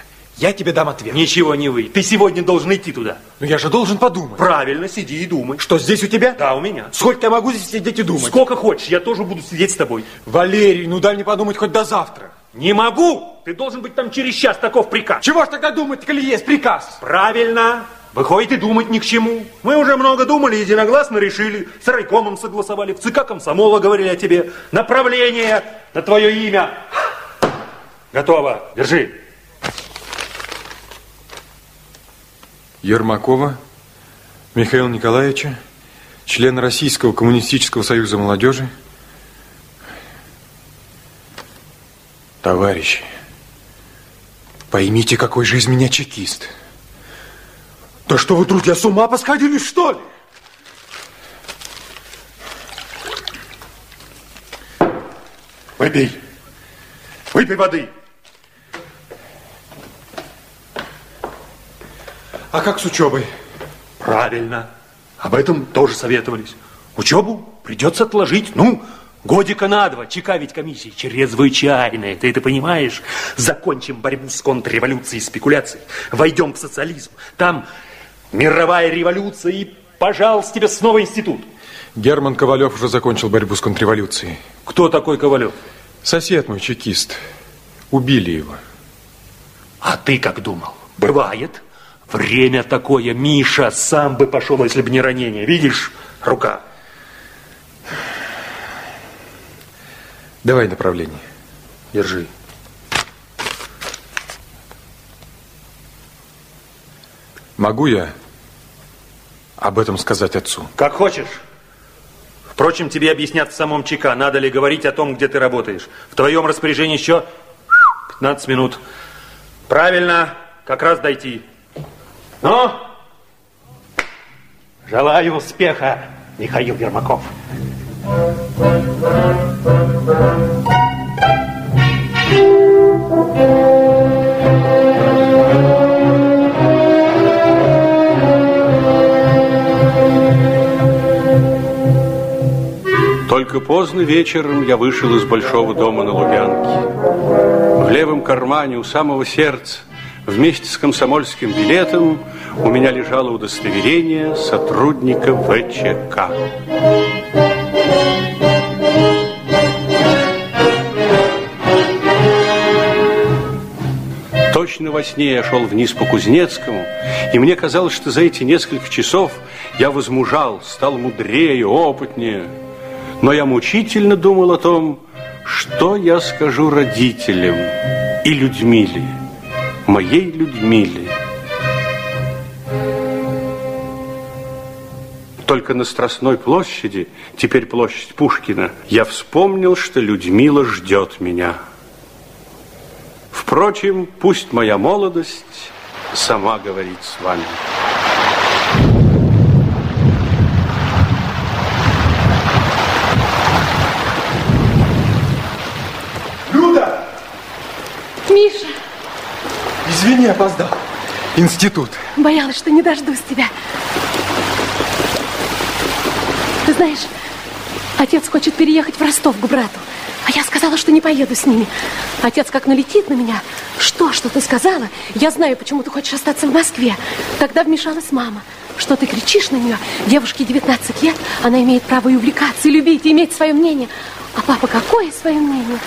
Я тебе дам ответ. Ничего не вы. Ты сегодня должен идти туда. Но я же должен подумать. Правильно, сиди и думай. Что, здесь у тебя? Да, у меня. Сколько я могу здесь сидеть и думать? Сколько хочешь, я тоже буду сидеть с тобой. Валерий, ну дай мне подумать хоть до завтра. Не могу! Ты должен быть там через час, таков приказ. Чего ж тогда думать, коли есть приказ? Правильно. Выходит, и думать ни к чему. Мы уже много думали, единогласно решили. С райкомом согласовали, в ЦК комсомола говорили о тебе. Направление на твое имя. Готово. Держи. Ермакова Михаила Николаевича, члена Российского коммунистического союза молодежи. Товарищи, поймите, какой же из меня чекист. Да что вы, друзья, с ума посходили, что ли? Выпей. Выпей воды. А как с учебой? Правильно. Об этом тоже советовались. Учебу придется отложить, ну, годика на два. ЧК ведь комиссии чрезвычайная, ты это понимаешь? Закончим борьбу с контрреволюцией и спекуляцией. Войдем в социализм. Там мировая революция и, пожалуйста, тебе снова институт. Герман Ковалев уже закончил борьбу с контрреволюцией. Кто такой Ковалев? Сосед мой, чекист. Убили его. А ты как думал? Бывает. Время такое, Миша, сам бы пошел, если бы не ранение. Видишь, рука. Давай направление. Держи. Могу я об этом сказать отцу? Как хочешь. Впрочем, тебе объяснят в самом ЧК, надо ли говорить о том, где ты работаешь. В твоем распоряжении еще 15 минут. Правильно, как раз дойти. Ну, желаю успеха, Михаил Ермаков. Только поздно вечером я вышел из большого дома на Лубянке. В левом кармане у самого сердца вместе с комсомольским билетом у меня лежало удостоверение сотрудника ВЧК. Точно во сне я шел вниз по Кузнецкому, и мне казалось, что за эти несколько часов я возмужал, стал мудрее, опытнее. Но я мучительно думал о том, что я скажу родителям и Людмиле, моей Людмиле. Только на Страстной площади, теперь площадь Пушкина, я вспомнил, что Людмила ждет меня. Впрочем, пусть моя молодость сама говорит с вами. Люда! Миша, Извини, опоздал. Институт. боялась, что не дождусь тебя. Ты знаешь, отец хочет переехать в Ростов к брату. А я сказала, что не поеду с ними. Отец как налетит на меня. Что, что ты сказала? Я знаю, почему ты хочешь остаться в Москве. Тогда вмешалась мама. Что ты кричишь на нее? Девушке 19 лет, она имеет право и увлекаться, и любить, и иметь свое мнение. А папа какое свое мнение?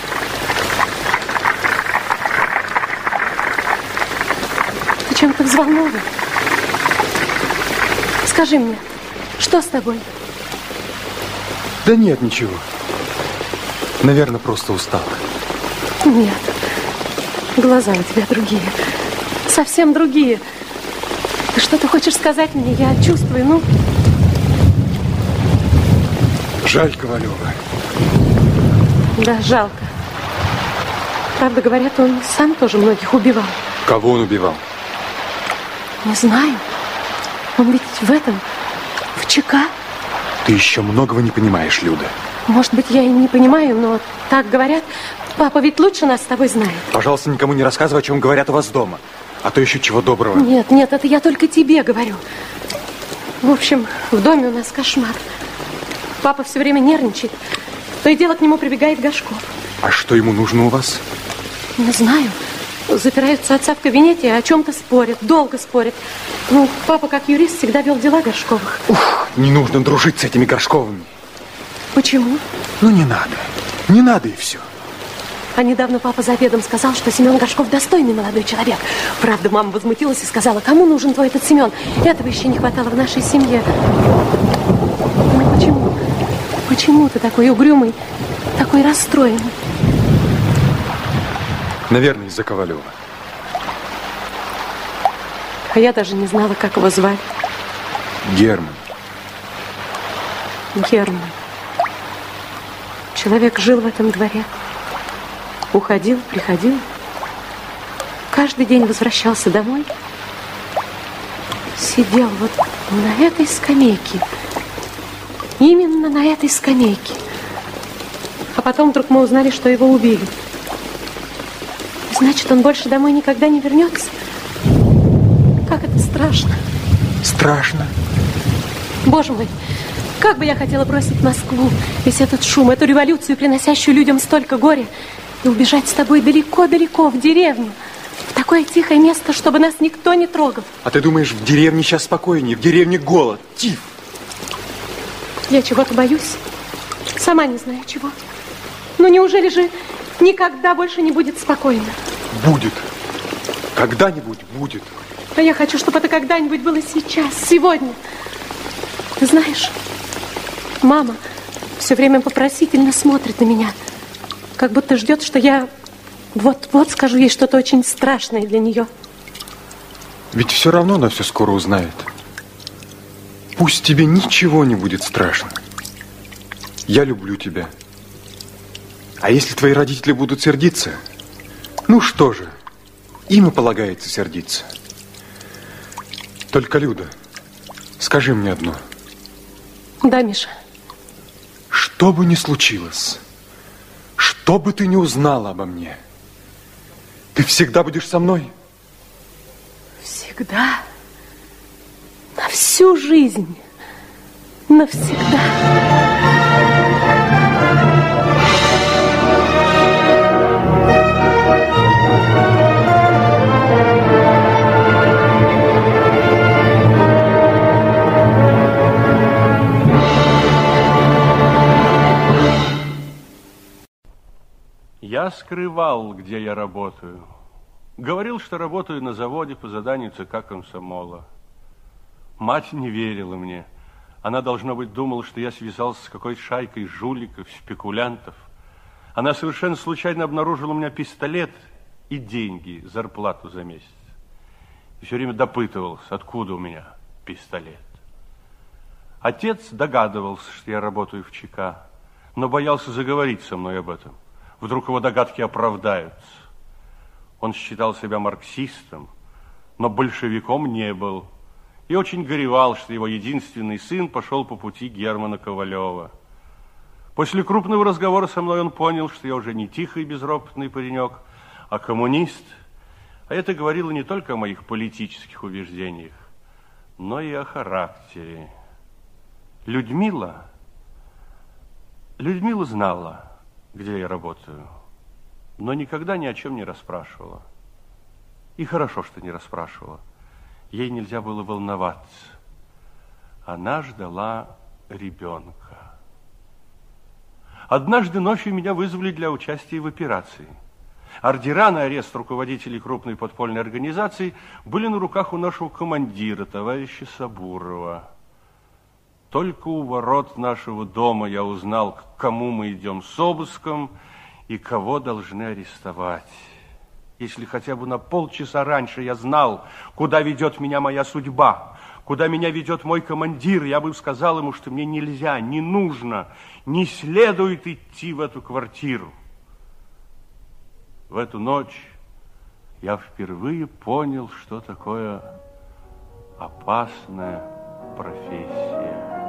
Ты чем-то взволнован. Скажи мне, что с тобой? Да нет, ничего. Наверное, просто устал. Нет. Глаза у тебя другие. Совсем другие. Ты что-то хочешь сказать мне? Я чувствую, ну... Жаль Ковалева. Да, жалко. Правда, говорят, он сам тоже многих убивал. Кого он убивал? Не знаю. Он ведь в этом, в ЧК. Ты еще многого не понимаешь, Люда. Может быть, я и не понимаю, но так говорят. Папа ведь лучше нас с тобой знает. Пожалуйста, никому не рассказывай, о чем говорят у вас дома. А то еще чего доброго. Нет, нет, это я только тебе говорю. В общем, в доме у нас кошмар. Папа все время нервничает. То и дело к нему прибегает Гашков. А что ему нужно у вас? Не знаю. Запираются отца в кабинете, о чем-то спорят, долго спорят. Ну, папа, как юрист, всегда вел дела Горшковых. Ух, не нужно дружить с этими Горшковыми. Почему? Ну, не надо. Не надо и все. А недавно папа за обедом сказал, что Семен Горшков достойный молодой человек. Правда, мама возмутилась и сказала, кому нужен твой этот Семен? Этого еще не хватало в нашей семье. Ну почему? Почему ты такой угрюмый, такой расстроенный? Наверное, из-за Ковалева. А я даже не знала, как его звать. Герман. Герман. Человек жил в этом дворе. Уходил, приходил. Каждый день возвращался домой. Сидел вот на этой скамейке. Именно на этой скамейке. А потом вдруг мы узнали, что его убили. Значит, он больше домой никогда не вернется? Как это страшно. Страшно. Боже мой, как бы я хотела бросить Москву, весь этот шум, эту революцию, приносящую людям столько горя, и убежать с тобой далеко-далеко, в деревню, в такое тихое место, чтобы нас никто не трогал. А ты думаешь, в деревне сейчас спокойнее, в деревне голод, тиф. Я чего-то боюсь. Сама не знаю чего. Ну неужели же никогда больше не будет спокойно? Будет. Когда-нибудь будет. А я хочу, чтобы это когда-нибудь было сейчас, сегодня. Ты знаешь, мама все время вопросительно смотрит на меня, как будто ждет, что я вот-вот скажу ей что-то очень страшное для нее. Ведь все равно она все скоро узнает. Пусть тебе ничего не будет страшно. Я люблю тебя. А если твои родители будут сердиться, ну что же, им и полагается сердиться. Только, Люда, скажи мне одно. Да, Миша. Что бы ни случилось, что бы ты ни узнала обо мне, ты всегда будешь со мной? Всегда. На всю жизнь. Навсегда. Я скрывал, где я работаю. Говорил, что работаю на заводе по заданию ЦК комсомола. Мать не верила мне. Она, должно быть, думала, что я связался с какой-то шайкой жуликов, спекулянтов. Она совершенно случайно обнаружила у меня пистолет и деньги, зарплату за месяц. И все время допытывался, откуда у меня пистолет. Отец догадывался, что я работаю в ЧК, но боялся заговорить со мной об этом. Вдруг его догадки оправдаются. Он считал себя марксистом, но большевиком не был. И очень горевал, что его единственный сын пошел по пути Германа Ковалева. После крупного разговора со мной он понял, что я уже не тихий безропотный паренек, а коммунист. А это говорило не только о моих политических убеждениях, но и о характере. Людмила, Людмила знала, где я работаю, но никогда ни о чем не расспрашивала. И хорошо, что не расспрашивала. Ей нельзя было волноваться. Она ждала ребенка. Однажды ночью меня вызвали для участия в операции. Ордера на арест руководителей крупной подпольной организации были на руках у нашего командира, товарища Сабурова. Только у ворот нашего дома я узнал, к кому мы идем с обыском и кого должны арестовать. Если хотя бы на полчаса раньше я знал, куда ведет меня моя судьба, куда меня ведет мой командир, я бы сказал ему, что мне нельзя, не нужно, не следует идти в эту квартиру. В эту ночь я впервые понял, что такое опасная профессия.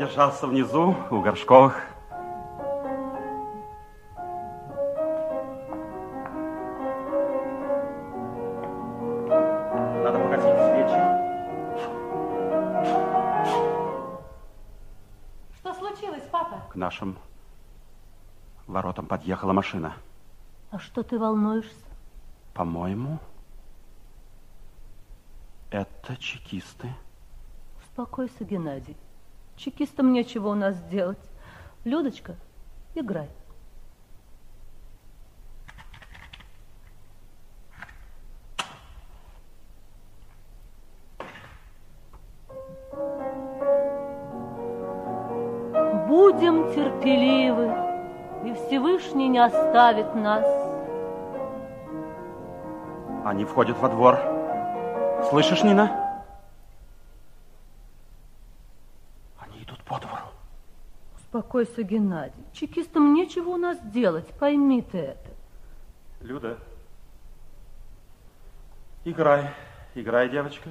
Я задержался внизу, у Горшковых. Надо погасить свечи. Что случилось, папа? К нашим воротам подъехала машина. А что ты волнуешься? По-моему, это чекисты. Успокойся, Геннадий. Чекистам нечего у нас делать. Людочка, играй. Будем терпеливы, и Всевышний не оставит нас. Они входят во двор. Слышишь, Нина? Они идут по двору. Успокойся, Геннадий. Чекистам нечего у нас делать, пойми ты это. Люда, играй, играй, девочка.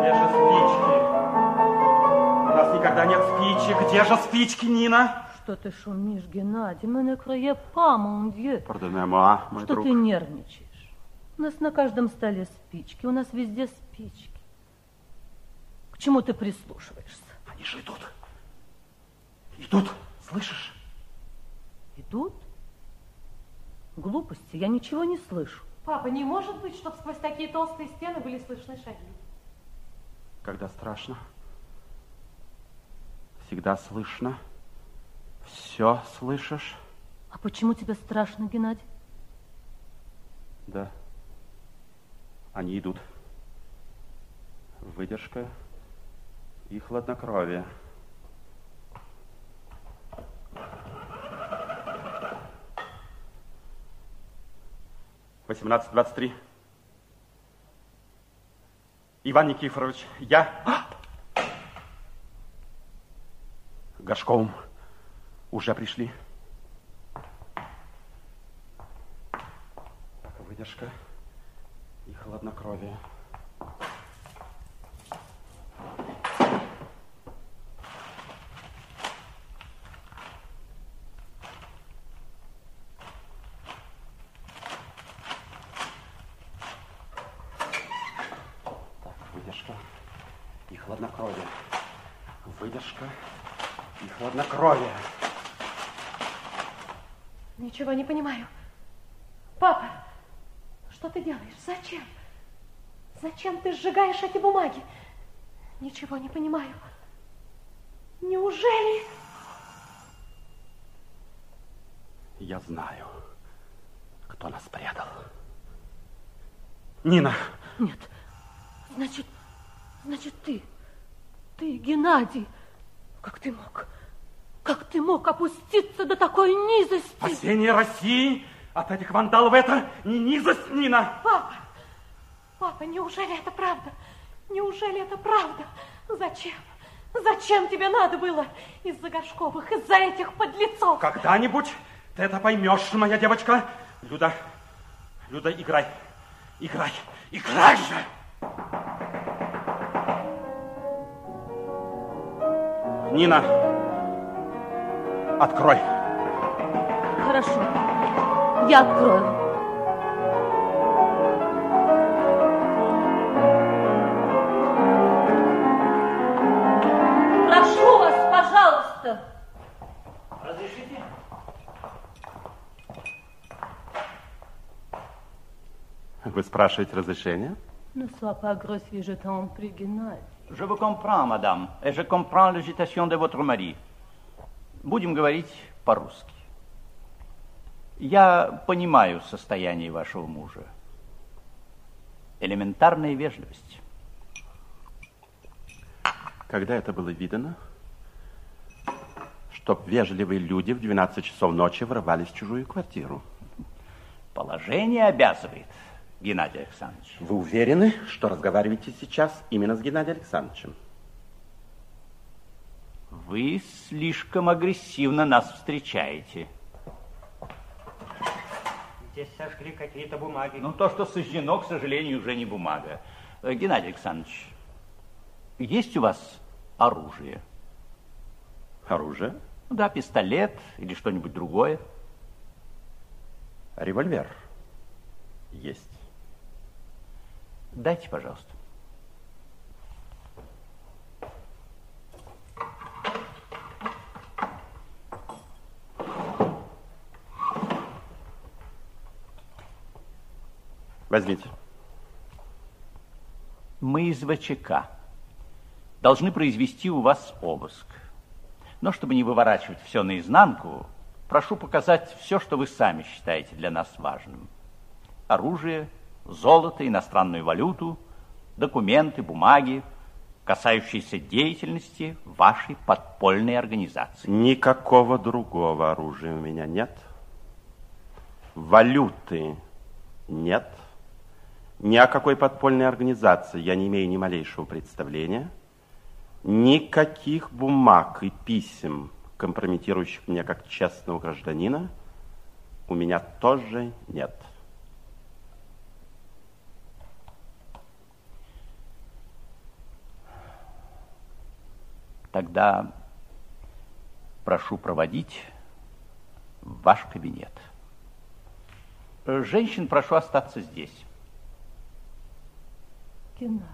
Где же спички? У нас никогда нет спичек. Где же спички, Нина? Что ты шумишь, Геннадий? Мы на крае па, mon Dieu. Пардонне-moi, мой Что друг. ты нервничаешь? У нас на каждом столе спички, у нас везде спички. К чему ты прислушиваешься? Они же идут. Идут, слышишь? Идут? Глупости, я ничего не слышу. Папа, не может быть, чтобы сквозь такие толстые стены были слышны шаги. Когда страшно, всегда слышно. Все слышишь? А почему тебе страшно, Геннадий? Да. Они идут. Выдержка и хладнокровие. Восемнадцать двадцать три. Иван Никифорович, я... Горшковым уже пришли. Так, выдержка и хладнокровие. Так, выдержка и хладнокровие. Выдержка и хладнокровие. Ничего не понимаю. Папа, что ты делаешь? Зачем? Зачем ты сжигаешь эти бумаги? Ничего не понимаю. Неужели... Я знаю, кто нас предал. Нина, Нет. Значит, значит, ты, ты, Геннадий, как ты мог? Как ты мог опуститься до такой низости? спасение России от этих вандалов это не низость, Нина. Папа, папа, неужели это правда? Неужели это правда? Зачем? Зачем тебе надо было? Из-за Горшковых, из-за этих подлецов. Когда-нибудь ты это поймешь, моя девочка. Люда, Люда, играй. Играй, играй же! Нина, открой. Хорошо. Я открою. Вы спрашиваете разрешение? Ne sois pas grossier, je t'en prie, Геннадий. Je vous comprends, madame, et je comprends l'agitation de votre mari. Будем говорить по-русски. Я понимаю состояние вашего мужа. Элементарная вежливость. Когда это было видано? Чтоб вежливые люди в 12 часов ночи ворвались в чужую квартиру. Положение обязывает, Геннадий Александрович. Вы уверены, что разговариваете сейчас именно с Геннадием Александровичем? Вы слишком агрессивно нас встречаете. Здесь сожгли какие-то бумаги. Ну, то, что сожжено, к сожалению, уже не бумага. Э, Геннадий Александрович, есть у вас оружие? Оружие? Да, пистолет или что-нибудь другое. Револьвер. Есть. Дайте, пожалуйста. Возьмите. Мы из ВЧК. Должны произвести у вас обыск. Но чтобы не выворачивать все наизнанку, прошу показать все, что вы сами считаете для нас важным. Оружие, золото, иностранную валюту, документы, бумаги, касающиеся деятельности вашей подпольной организации. Никакого другого оружия у меня нет. Валюты нет. Ни о какой подпольной организации я не имею ни малейшего представления. Никаких бумаг и писем, компрометирующих меня как честного гражданина, у меня тоже нет. Тогда прошу проводить в ваш кабинет. Э, Женщин прошу остаться здесь. Геннадий.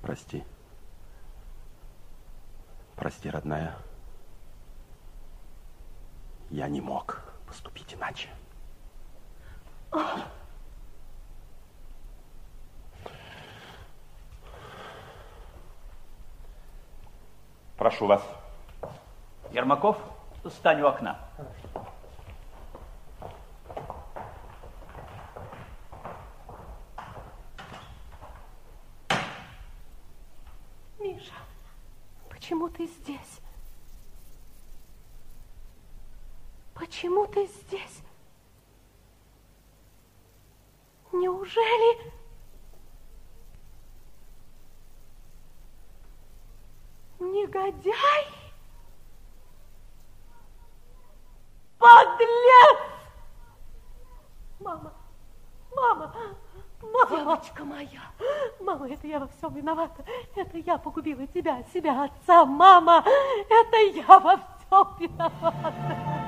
Прости. Прости, родная. Я не мог поступить иначе. Прошу вас. Ермаков, стань у окна. Миша, почему ты здесь? Почему ты здесь? Неужели... Негодяй! Подлец! Мама, мама, мама! Девочка моя! Мама, это я во всем виновата. Это я погубила тебя, себя, отца, мама. Это я во всем виновата.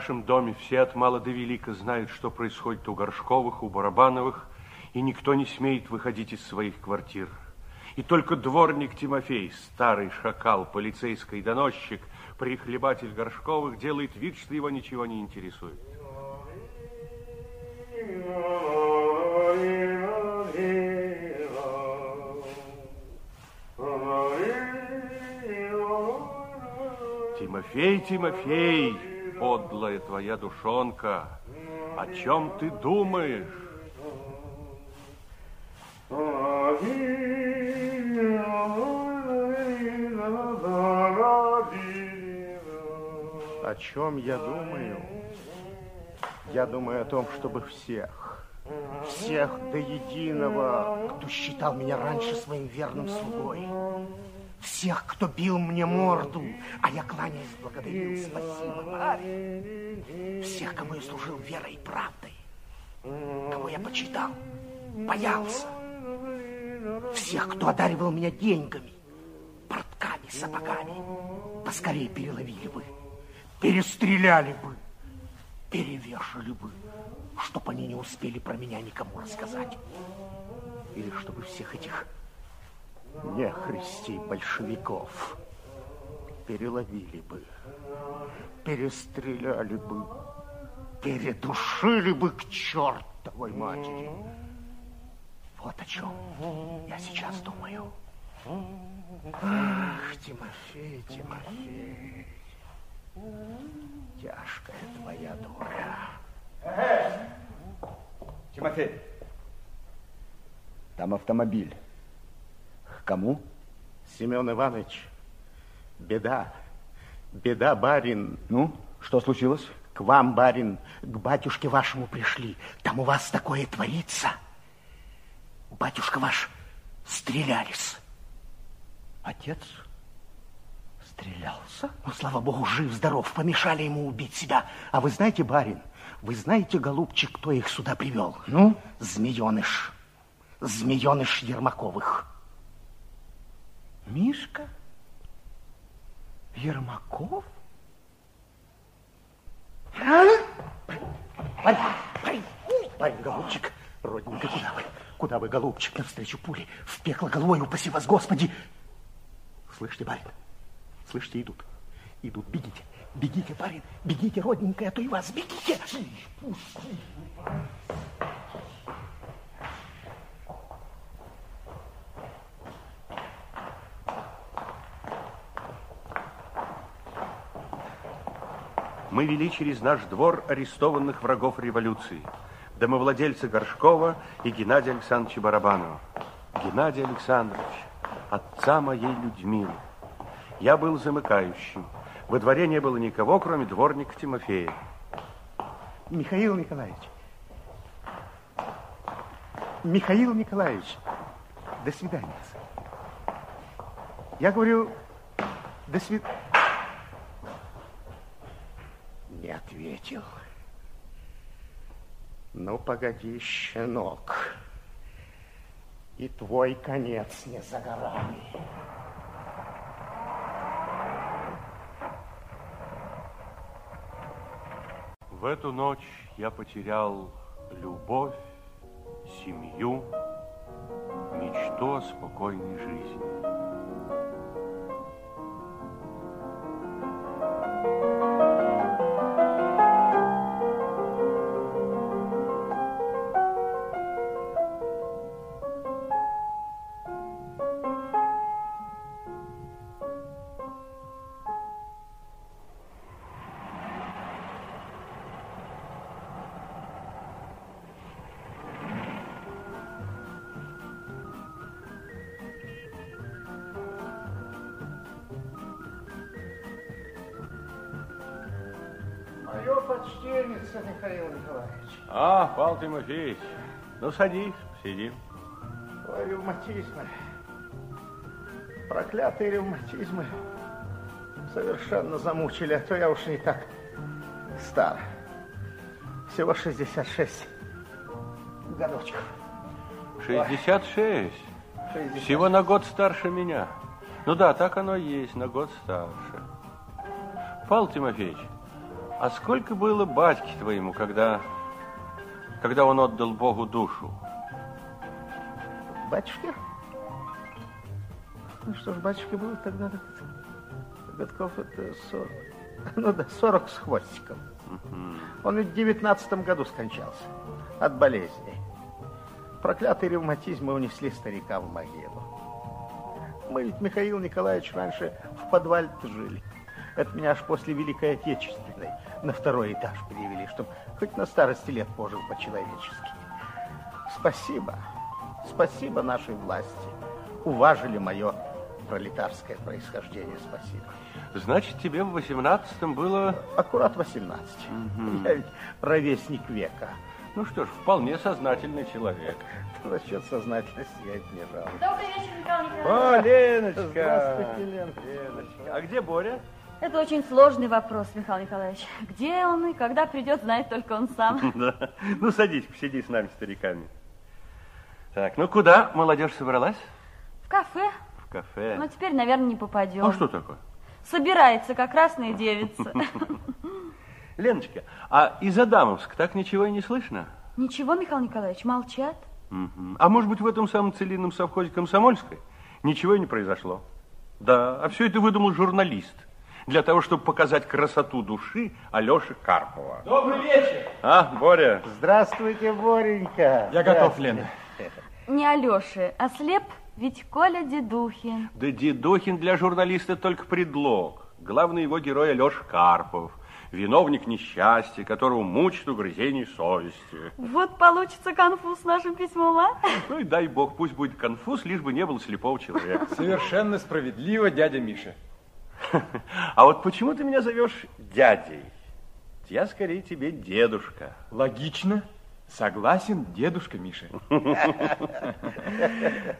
Нашем доме все от мала до велика знают, что происходит у Горшковых, у Барабановых, и никто не смеет выходить из своих квартир. И только дворник Тимофей, старый шакал, полицейский доносчик, прихлебатель Горшковых, делает вид, что его ничего не интересует. Тимофей, Тимофей, подлая твоя душонка, о чем ты думаешь? О чем я думаю? Я думаю о том, чтобы всех, всех до единого, кто считал меня раньше своим верным слугой, всех, кто бил мне морду, а я кланяясь благодарил, спасибо, барин, всех, кому я служил верой и правдой, кого я почитал, боялся, всех, кто одаривал меня деньгами, портками, сапогами, поскорее переловили бы, перестреляли бы, перевешали бы, чтоб они не успели про меня никому рассказать. Или чтобы всех этих нехристей большевиков переловили бы, перестреляли бы, передушили бы к чертовой матери. Вот о чем я сейчас думаю. Ах, Тимофей, Тимофей, тяжкая твоя доля. Тимофей, там автомобиль. Кому? Семен Иванович, беда, беда, барин. Ну, что случилось? К вам, барин, к батюшке вашему пришли. Там у вас такое творится. Батюшка ваш стрелялись. Отец стрелялся? Ну, слава богу, жив-здоров. Помешали ему убить себя. А вы знаете, барин, вы знаете, голубчик, кто их сюда привел? Ну? Змееныш. Змееныш Ермаковых. Мишка? Ермаков? Парень, парень, парень, голубчик, родненько, куда вы? Куда вы, голубчик, навстречу пули? В пекло головой, упаси вас, Господи! Слышите, барин? Слышите, идут. Идут, бегите. Бегите, парень, бегите, родненькая, а то и вас, бегите. Мы вели через наш двор арестованных врагов революции. Домовладельца Горшкова и Геннадия Александровича Барабанова. Геннадий Александрович, отца моей Людмилы. Я был замыкающим. Во дворе не было никого, кроме дворника Тимофея. Михаил Николаевич. Михаил Николаевич, до свидания. Я говорю, до свидания. Не ответил. Ну, погоди, щенок. И твой конец не за горами. В эту ночь я потерял любовь, семью, мечту о спокойной жизни. Тимофеевич, ну садись, сидим. Ой, ревматизмы. Проклятые ревматизмы совершенно замучили, а то я уж не так стар. Всего 66 годочков. 66? 66. Всего на год старше меня. Ну да, так оно и есть, на год старше. Павел Тимофеевич, а сколько было батьке твоему, когда, когда он отдал Богу душу? Батюшке? Ну что ж, батюшке было тогда годков это 40. Ну да, 40 с хвостиком. Он ведь в девятнадцатом году скончался от болезни. Проклятые ревматизмы унесли старика в могилу. Мы ведь, Михаил Николаевич, раньше в подвале жили. Это меня аж после Великой Отечественной на второй этаж перевели, чтобы хоть на старости лет пожил по-человечески. Спасибо, спасибо нашей власти. Уважили мое пролетарское происхождение, спасибо. Значит, тебе в 18-м было... Аккурат 18. Я ведь ровесник века. Ну что ж, вполне сознательный человек. [LAUGHS] Насчет сознательности я это не жалуюсь. Добрый вечер, Михаил Николаевич. О, Леночка! Здравствуйте, Ленка. Леночка. А где Боря? Это очень сложный вопрос, Михаил Николаевич. Где он и когда придет, знает только он сам. [LAUGHS] Да. Ну, садись, посиди с нами, стариками. Так, ну куда молодежь собралась? В кафе. В кафе. Но теперь, наверное, не попадем. А что такое? Собирается, как красная девица. [LAUGHS] Леночка, а из Адамовска так ничего и не слышно? Ничего, Михаил Николаевич, молчат. Мгм. А может быть, в этом самом целинном совхозе Комсомольской ничего и не произошло? Да, а все это выдумал журналист для того, чтобы показать красоту души Алёши Карпова. Добрый вечер. А, Боря? Здравствуйте, Боренька. Я готов. Лена. Не Алёши, а слеп ведь Коля Дедухин. Да Дедохин для журналиста только предлог. Главный его герой Алёша Карпов, виновник несчастья, которого мучит угрызение совести. Вот получится конфуз с нашим письмом, а? Ну и дай бог, пусть будет конфуз, лишь бы не было слепого человека. Совершенно справедливо, дядя Миша. [LAUGHS] А вот почему ты меня зовешь дядей? Я скорее тебе дедушка. Логично. Согласен, дедушка Миша. [LAUGHS]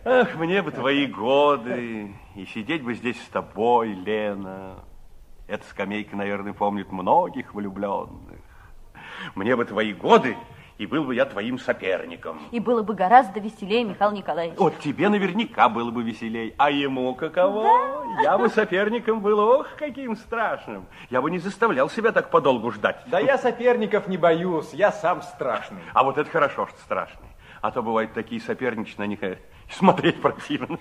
Ах, мне бы твои годы, и сидеть бы здесь с тобой, Лена. Эта скамейка, наверное, помнит многих влюбленных. Мне бы твои годы, и был бы я твоим соперником. И было бы гораздо веселее, Михаил Николаевич. Вот тебе наверняка было бы веселей, а ему каково? Я бы соперником был, ох, каким страшным. Я бы не заставлял себя так подолгу ждать. Да я соперников не боюсь, я сам страшный. А вот это хорошо, что страшный. А то бывают такие соперничать на них, и смотреть противно.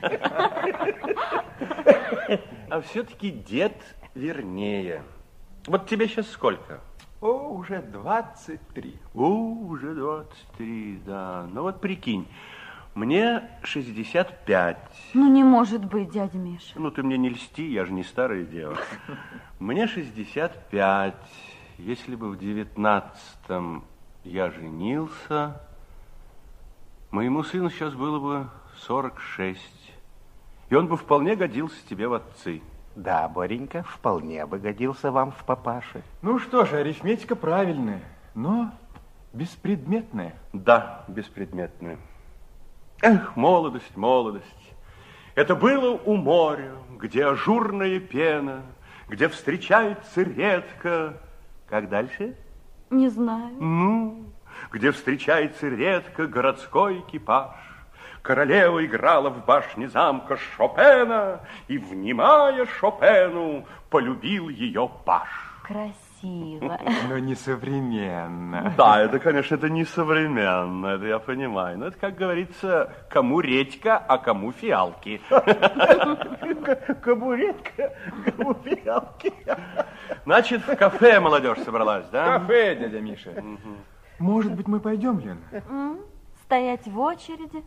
А все-таки дед вернее. Вот тебе сейчас сколько? О, уже 23. О, уже 23, да. Ну вот прикинь, мне 65. Ну, не может быть, дядя Миша. Ну, ты мне не льсти, я же не старая дева. [LAUGHS] Мне 65. Если бы в девятнадцатом я женился, моему сыну сейчас было бы 46. И он бы вполне годился тебе в отцы. Да, Боренька, вполне бы годился вам в папаше. Ну что же, арифметика правильная, но беспредметная. Да, беспредметная. Эх, молодость, молодость. Это было у моря, где ажурная пена, где встречается редко... Как дальше? Не знаю. Ну, где встречается редко городской экипаж. Королева играла в башне замка Шопена, и, внимая Шопену, полюбил ее паш. Красиво. Но не современно. Да, это, конечно, это не современно, это я понимаю. Но это, как говорится, кому редька, а кому фиалки. [LAUGHS] Кому редко, кому фиалки. Значит, в кафе молодежь собралась, да? Кафе, дядя Миша. Может быть, мы пойдем, Лена? Стоять в очереди?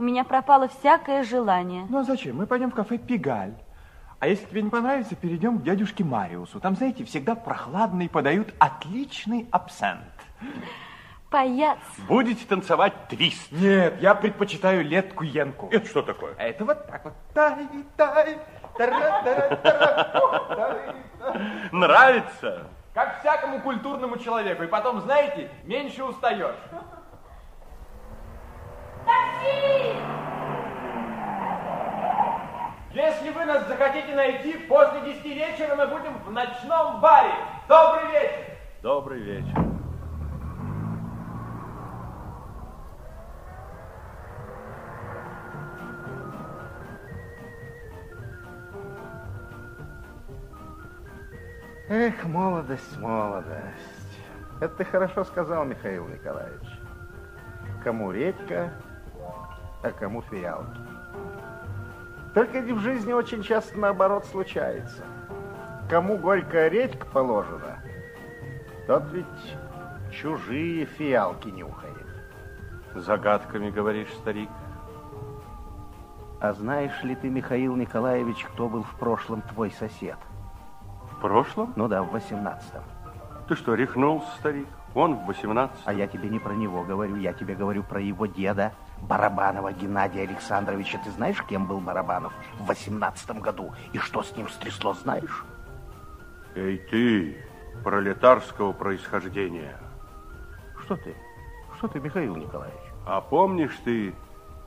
У меня пропало всякое желание. Ну а зачем? Мы пойдем в кафе Пигаль. А если тебе не понравится, перейдем к дядюшке Мариусу. Там, знаете, всегда прохладный подают отличный абсент. Паяц. Будете танцевать твист. Нет, я предпочитаю летку Янку. Это что такое? А это вот так вот. Тай, тай, тара, тара, тара. Нравится? как всякому культурному человеку. И потом, знаете, меньше устаешь. Такси! Если вы нас захотите найти, после 10 вечера мы будем в ночном баре. Добрый вечер. Добрый вечер. Эх, молодость, молодость. Это ты хорошо сказал, Михаил Николаевич. Кому редька, а кому фиалки. Только в жизни очень часто наоборот случается. Кому горькая редька положена, тот ведь чужие фиалки нюхает. Загадками говоришь, старик. А знаешь ли ты, Михаил Николаевич, кто был в прошлом твой сосед? В прошлом? Ну да, в восемнадцатом. Ты что, рехнулся, старик? Он в 18. А я тебе не про него говорю, я тебе говорю про его деда, Барабанова Геннадия Александровича. Ты знаешь, кем был Барабанов в восемнадцатом году? И что с ним стрясло, знаешь? Эй ты, пролетарского происхождения. Что ты? Что ты, Михаил Николаевич? А помнишь ты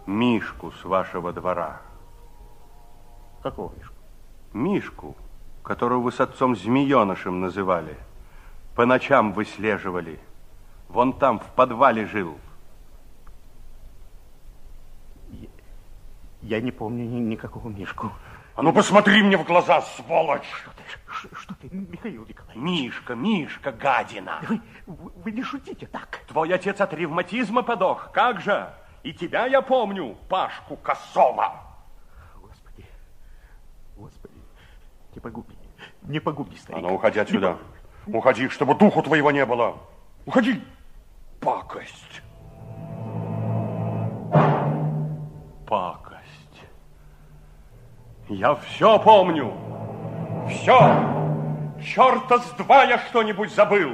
Мишку с вашего двора? Какого Мишку? Мишку, которого вы с отцом змеенышем называли. По ночам выслеживали. Вон там, в подвале жил. Я не помню ни, никакого Мишку. А ну посмотри мне в глаза, сволочь! Что ты, что, что ты Михаил Николаевич? Мишка, Мишка, гадина! Вы, вы, вы не шутите так. Твой отец от ревматизма подох, как же? И тебя я помню, Пашку Косова. Господи, Господи, не погуби, не погуби, старик. А ну, уходи отсюда. Уходи, чтобы духу твоего не было. Уходи, пакость. Пакость. Я все помню. Все. Черта с два я что-нибудь забыл.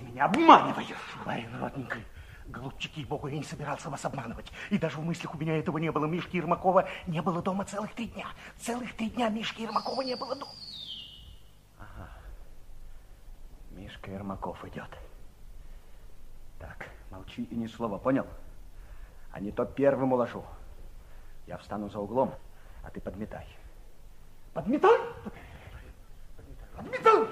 Подлец, меня обманываешь? Барин родненький, голубчики, богу, я не собирался вас обманывать. И даже в мыслях у меня этого не было. Мишки Ермакова не было дома целых три дня. Целых три дня Мишки Ермакова не было дома. Ага. Мишка Ермаков идет. Так, молчи и ни слова, понял? А не то первым уложу. Я встану за углом, а ты подметай. Подметай! Подметай!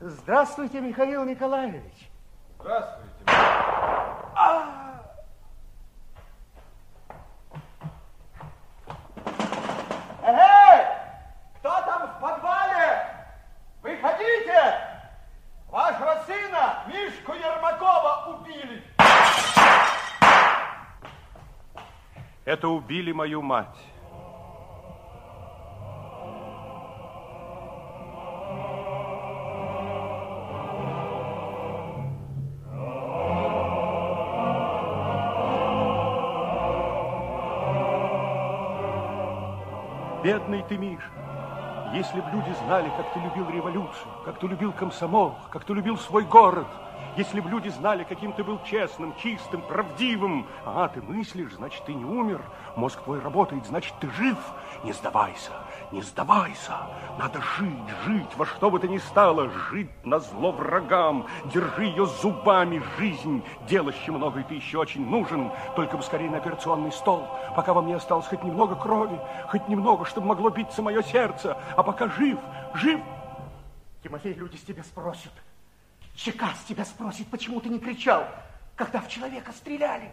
Здравствуйте, Михаил Николаевич. Здравствуйте. А! Эй! Кто там в подвале? Выходите! Вашего сына, Мишку Ермакова, убили. Это убили мою мать. Бедный ты, Миша. Если б люди знали, как ты любил революцию, как ты любил комсомол, как ты любил свой город, если б люди знали, каким ты был честным, чистым, правдивым. А, ты мыслишь, значит, ты не умер. Мозг твой работает, значит, ты жив. Не сдавайся, не сдавайся. Надо жить, жить, во что бы то ни стало. Жить на зло врагам. Держи ее зубами, жизнь. Делаще много, и ты еще очень нужен. Только бы скорее на операционный стол. Пока во мне осталось хоть немного крови, хоть немного, чтобы могло биться мое сердце. А пока жив, жив. Тимофей, люди с тебя спросят. Чекас тебя спросит, почему ты не кричал, когда в человека стреляли.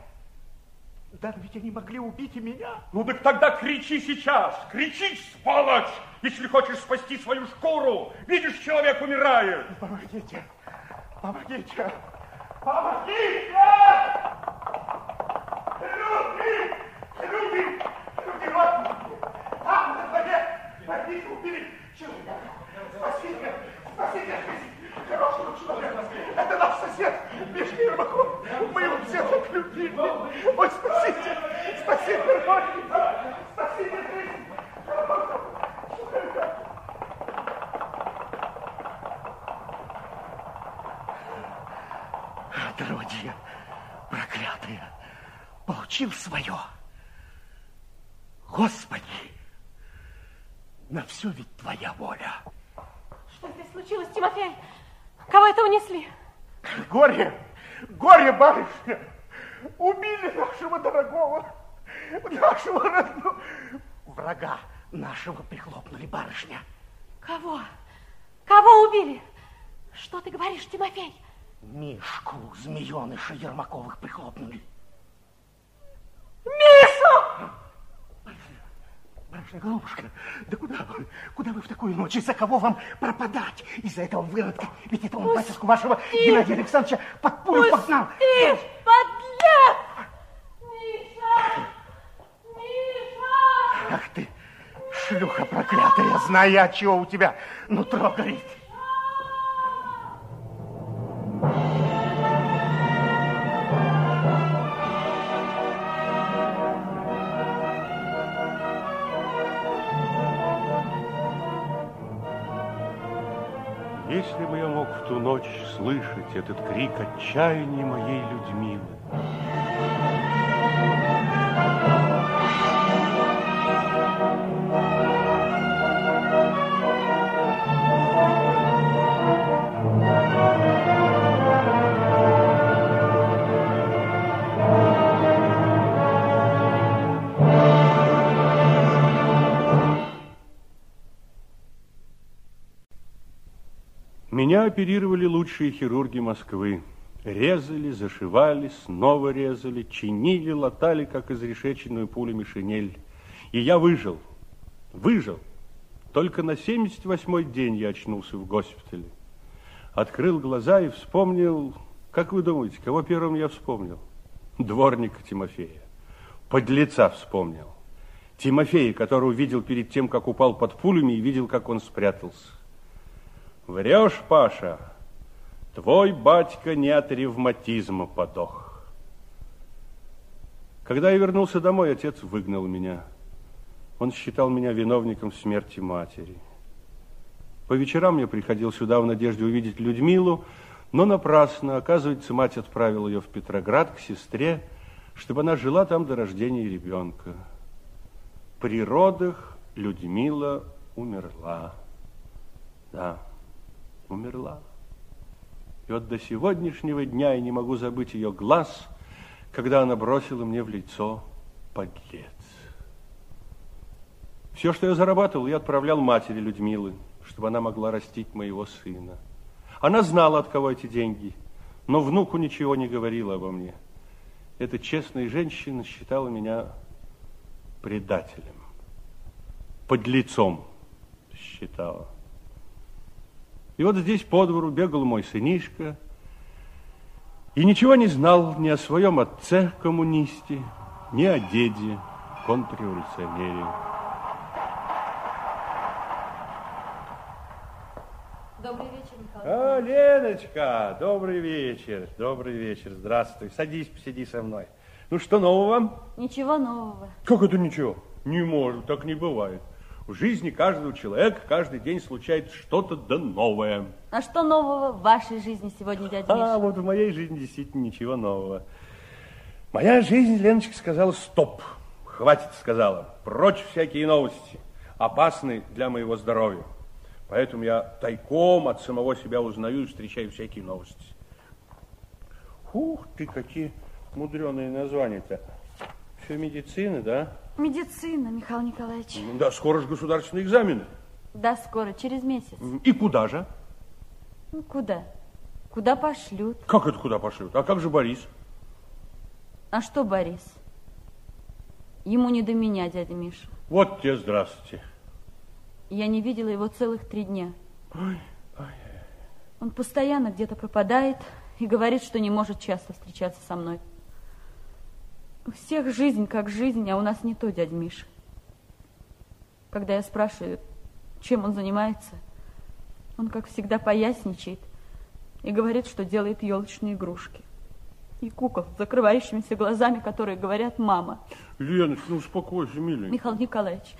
Да ведь они могли убить и меня. Ну так тогда кричи сейчас, кричи, сволочь, если хочешь спасти свою шкуру. Видишь, человек умирает. Помогите, помогите, Помогите! Люди! Люди! Люди, вот! Там, на дворе! Убить, убили человека. Спасите, спасите жизнь хорошего человека. Это наш сосед, Мишка Ермаков. Мы его все так любили. Ой, спасите, спасите, родненький, спасите жизнь. Отродье проклятое получил свое. Господи, на все ведь твоя воля. Что здесь случилось, Тимофей? Кого это унесли? Горе, горе, барышня. Убили нашего дорогого, нашего родного врага нашего прихлопнули, барышня. Кого? Кого убили? Что ты говоришь, Тимофей? Мишку, змееныша Ермаковых прихлопнули. Мишу! Барышня, голубушка, да куда вы? Куда вы в такую ночь? Из-за кого вам пропадать? Из-за этого выродка? Ведь это он Пусти! батюшку вашего Геннадия Александровича под пулю погнал. Ты, подлец! Миша! Миша! Ах ты, шлюха проклятая, знаю я, чего у тебя нутро горит. Этот крик отчаяния моей Людмилы. Оперировали лучшие хирурги Москвы. Резали, зашивали, снова резали, чинили, латали, как изрешеченную пулями шинель. И я выжил. Выжил. Только на 78-й день я очнулся в госпитале. Открыл глаза и вспомнил... Как вы думаете, кого первым я вспомнил? Дворника Тимофея. Подлеца вспомнил. Тимофея, которого видел перед тем, как упал под пулями, и видел, как он спрятался. Врешь, Паша, твой батька не от ревматизма подох. Когда я вернулся домой, отец выгнал меня. Он считал меня виновником смерти матери. По вечерам я приходил сюда в надежде увидеть Людмилу, но напрасно. Оказывается, мать отправила ее в Петроград к сестре, чтобы она жила там до рождения ребенка. При родах Людмила умерла. Да умерла. И вот до сегодняшнего дня я не могу забыть ее глаз, когда она бросила мне в лицо подлец. Все, что я зарабатывал, я отправлял матери Людмилы, чтобы она могла растить моего сына. Она знала, от кого эти деньги, но внуку ничего не говорила обо мне. Эта честная женщина считала меня предателем, подлецом считала. И вот здесь по двору бегал мой сынишка и ничего не знал ни о своем отце-коммунисте, ни о деде контрреволюционере. Добрый вечер, Михаил. А, Леночка, добрый вечер, добрый вечер, здравствуй. Садись, посиди со мной. Ну, что нового? Ничего нового. Как это ничего? Не может, так не бывает. В жизни каждого человека каждый день случается что-то да новое. А что нового в вашей жизни сегодня, дядя Миша? А вот в моей жизни действительно ничего нового. Моя жизнь, Леночка, сказала стоп. Хватит, сказала. Прочь всякие новости. Опасны для моего здоровья. Поэтому я тайком от самого себя узнаю и встречаю всякие новости. Ух ты, какие мудреные названия-то. Все медицины, да? Медицина, Михаил Николаевич. Да, скоро же государственные экзамены. Да, скоро, через месяц. И куда же? Ну, куда? Куда пошлют? Как это куда пошлют? А как же Борис? А что Борис? Ему не до меня, дядя Миша. Вот тебе здравствуйте. Я не видела его целых три дня. Ой, Он постоянно где-то пропадает и говорит, что не может часто встречаться со мной. У всех жизнь как жизнь, а у нас не то, дядя Миша. Когда я спрашиваю, чем он занимается. Он, как всегда, поясничает и говорит, что делает елочные игрушки. И кукол с закрывающимися глазами, которые говорят «мама». Леночка, ну успокойся, миленькая. Михаил Николаевич,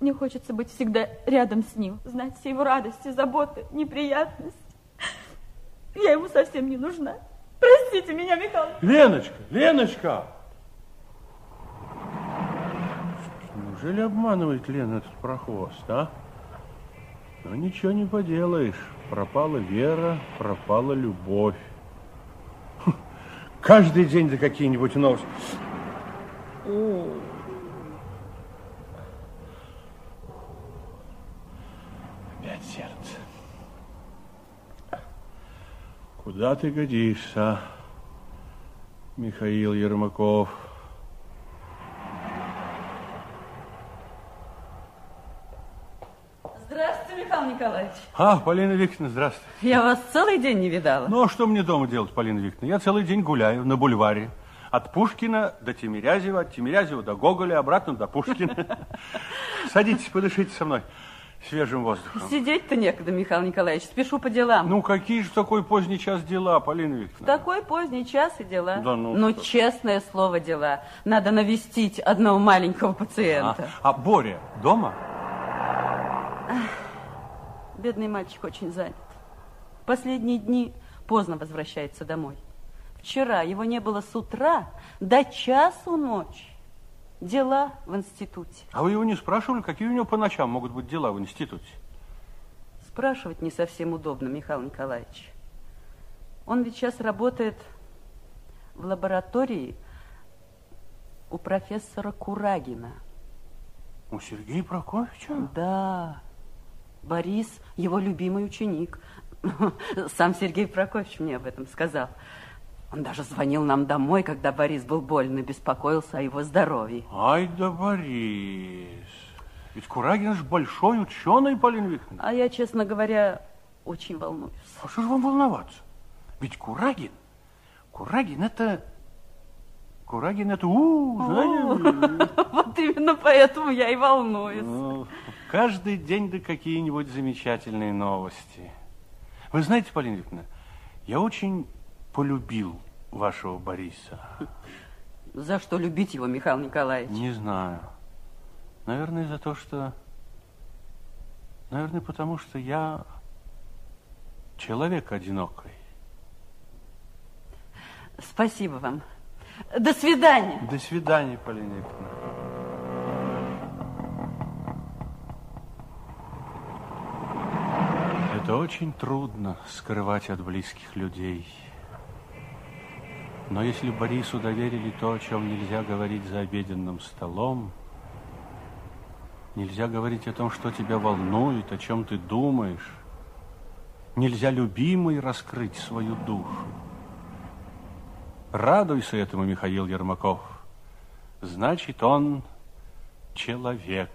мне хочется быть всегда рядом с ним, знать все его радости, заботы, неприятности. Я ему совсем не нужна. Простите меня, Михаил. Леночка, Леночка! Неужели обманывает Лена этот прохвост, а? Ну, ничего не поделаешь. Пропала вера, пропала любовь. Хм, Каждый день за какие-нибудь новости. Опять сердце. Куда ты годишься, Михаил Ермаков? Николаевич. А, Полина Викторовна, здравствуйте. Я вас целый день не видала. Ну, а что мне дома делать, Полина Викторовна? Я целый день гуляю на бульваре. От Пушкина до Тимирязева, от Тимирязева до Гоголя, обратно до Пушкина. [LAUGHS] Садитесь, подышите со мной свежим воздухом. Сидеть-то некогда, Михаил Николаевич, спешу по делам. Ну, какие же в такой поздний час дела, Полина В Викторовна? такой поздний час и дела. Да ну Ну, что. честное слово, дела. Надо навестить одного маленького пациента. А, а Боря дома? Бедный мальчик очень занят. Последние дни поздно возвращается домой. Вчера его не было с утра до часу ночи. Дела в институте. А вы его не спрашивали, какие у него по ночам могут быть дела в институте? Спрашивать не совсем удобно, Михаил Николаевич. Он ведь сейчас работает в лаборатории у профессора Курагина. У Сергея Прокофьевича? Да. Борис его любимый ученик. [LAUGHS] Сам Сергей Прокофьевич мне об этом сказал. Он даже звонил нам домой, когда Борис был болен и беспокоился о его здоровье. Ай да Борис. Ведь Курагин же большой ученый, Полина Викторовна. А я, честно говоря, очень волнуюсь. А что же вам волноваться? Ведь Курагин, Курагин это... Курагин это... У, знаете... [LAUGHS] Вот именно поэтому я и волнуюсь. Ну, Каждый день да какие-нибудь замечательные новости. Вы знаете, Полина Викторовна, я очень полюбил вашего Бориса. За что любить его, Михаил Николаевич? Не знаю. Наверное, за то, что... Наверное, потому что я человек одинокий. Спасибо вам. До свидания. До свидания, Полина Викторовна. Это очень трудно скрывать от близких людей. Но если Борису доверили то, о чем нельзя говорить за обеденным столом, нельзя говорить о том, что тебя волнует, о чем ты думаешь, нельзя любимой раскрыть свою душу. Радуйся этому, Михаил Ермаков. Значит, он человек.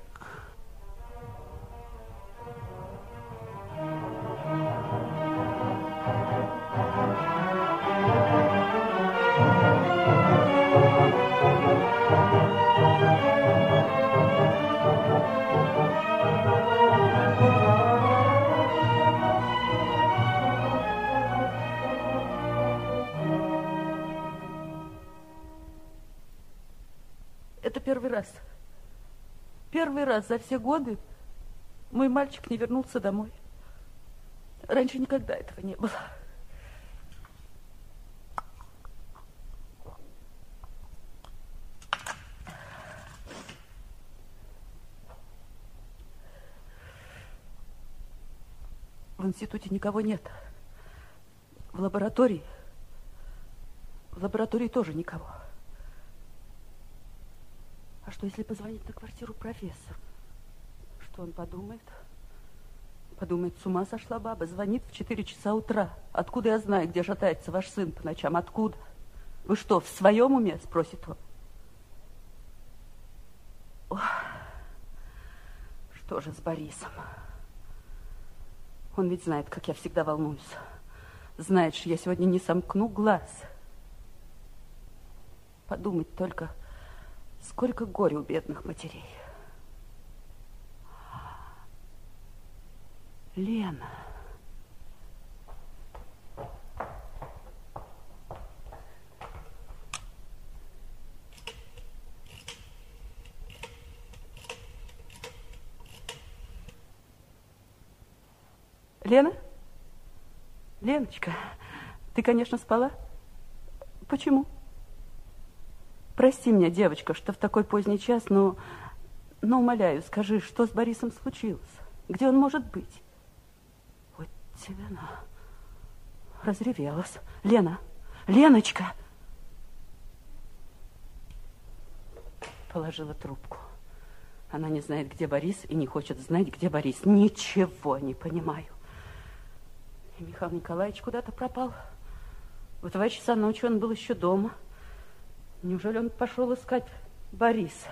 Раз за все годы мой мальчик не вернулся домой. Раньше никогда этого не было. В институте никого нет. В лаборатории. В лаборатории тоже никого. А что, если позвонить на квартиру профессору? Что он подумает? Подумает, с ума сошла баба, звонит в 4 часа утра. Откуда я знаю, где шатается ваш сын по ночам? Откуда? Вы что, в своем уме? Спросит он. Ох, что же с Борисом? Он ведь знает, как я всегда волнуюсь. Знает, что я сегодня не сомкну глаз. Подумать только, сколько горя у бедных матерей. Лена. Лена? Леночка, ты, конечно, спала? Почему? Прости меня, девочка, что в такой поздний час, но, но умоляю, скажи, что с Борисом случилось? Где он может быть? Вот тебе на. Разревелась. Лена, Леночка! Положила трубку. Она не знает, где Борис, и не хочет знать, где Борис. Ничего не понимаю. И Михаил Николаевич куда-то пропал. В два часа ночи он был еще дома. Неужели он пошел искать Бориса?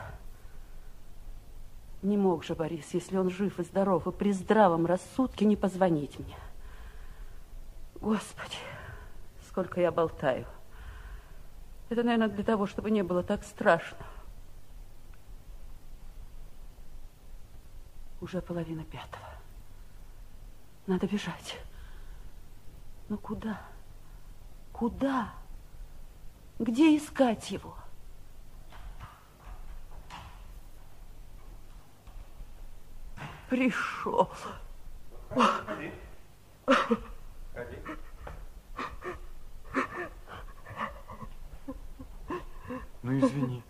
Не мог же Борис, если он жив и здоров, и при здравом рассудке не позвонить мне. Господи, сколько я болтаю. Это, наверное, для того, чтобы не было так страшно. Уже половина пятого. Надо бежать. Но куда? Куда? Где искать его? Пришел. Ходи. Ну, извини.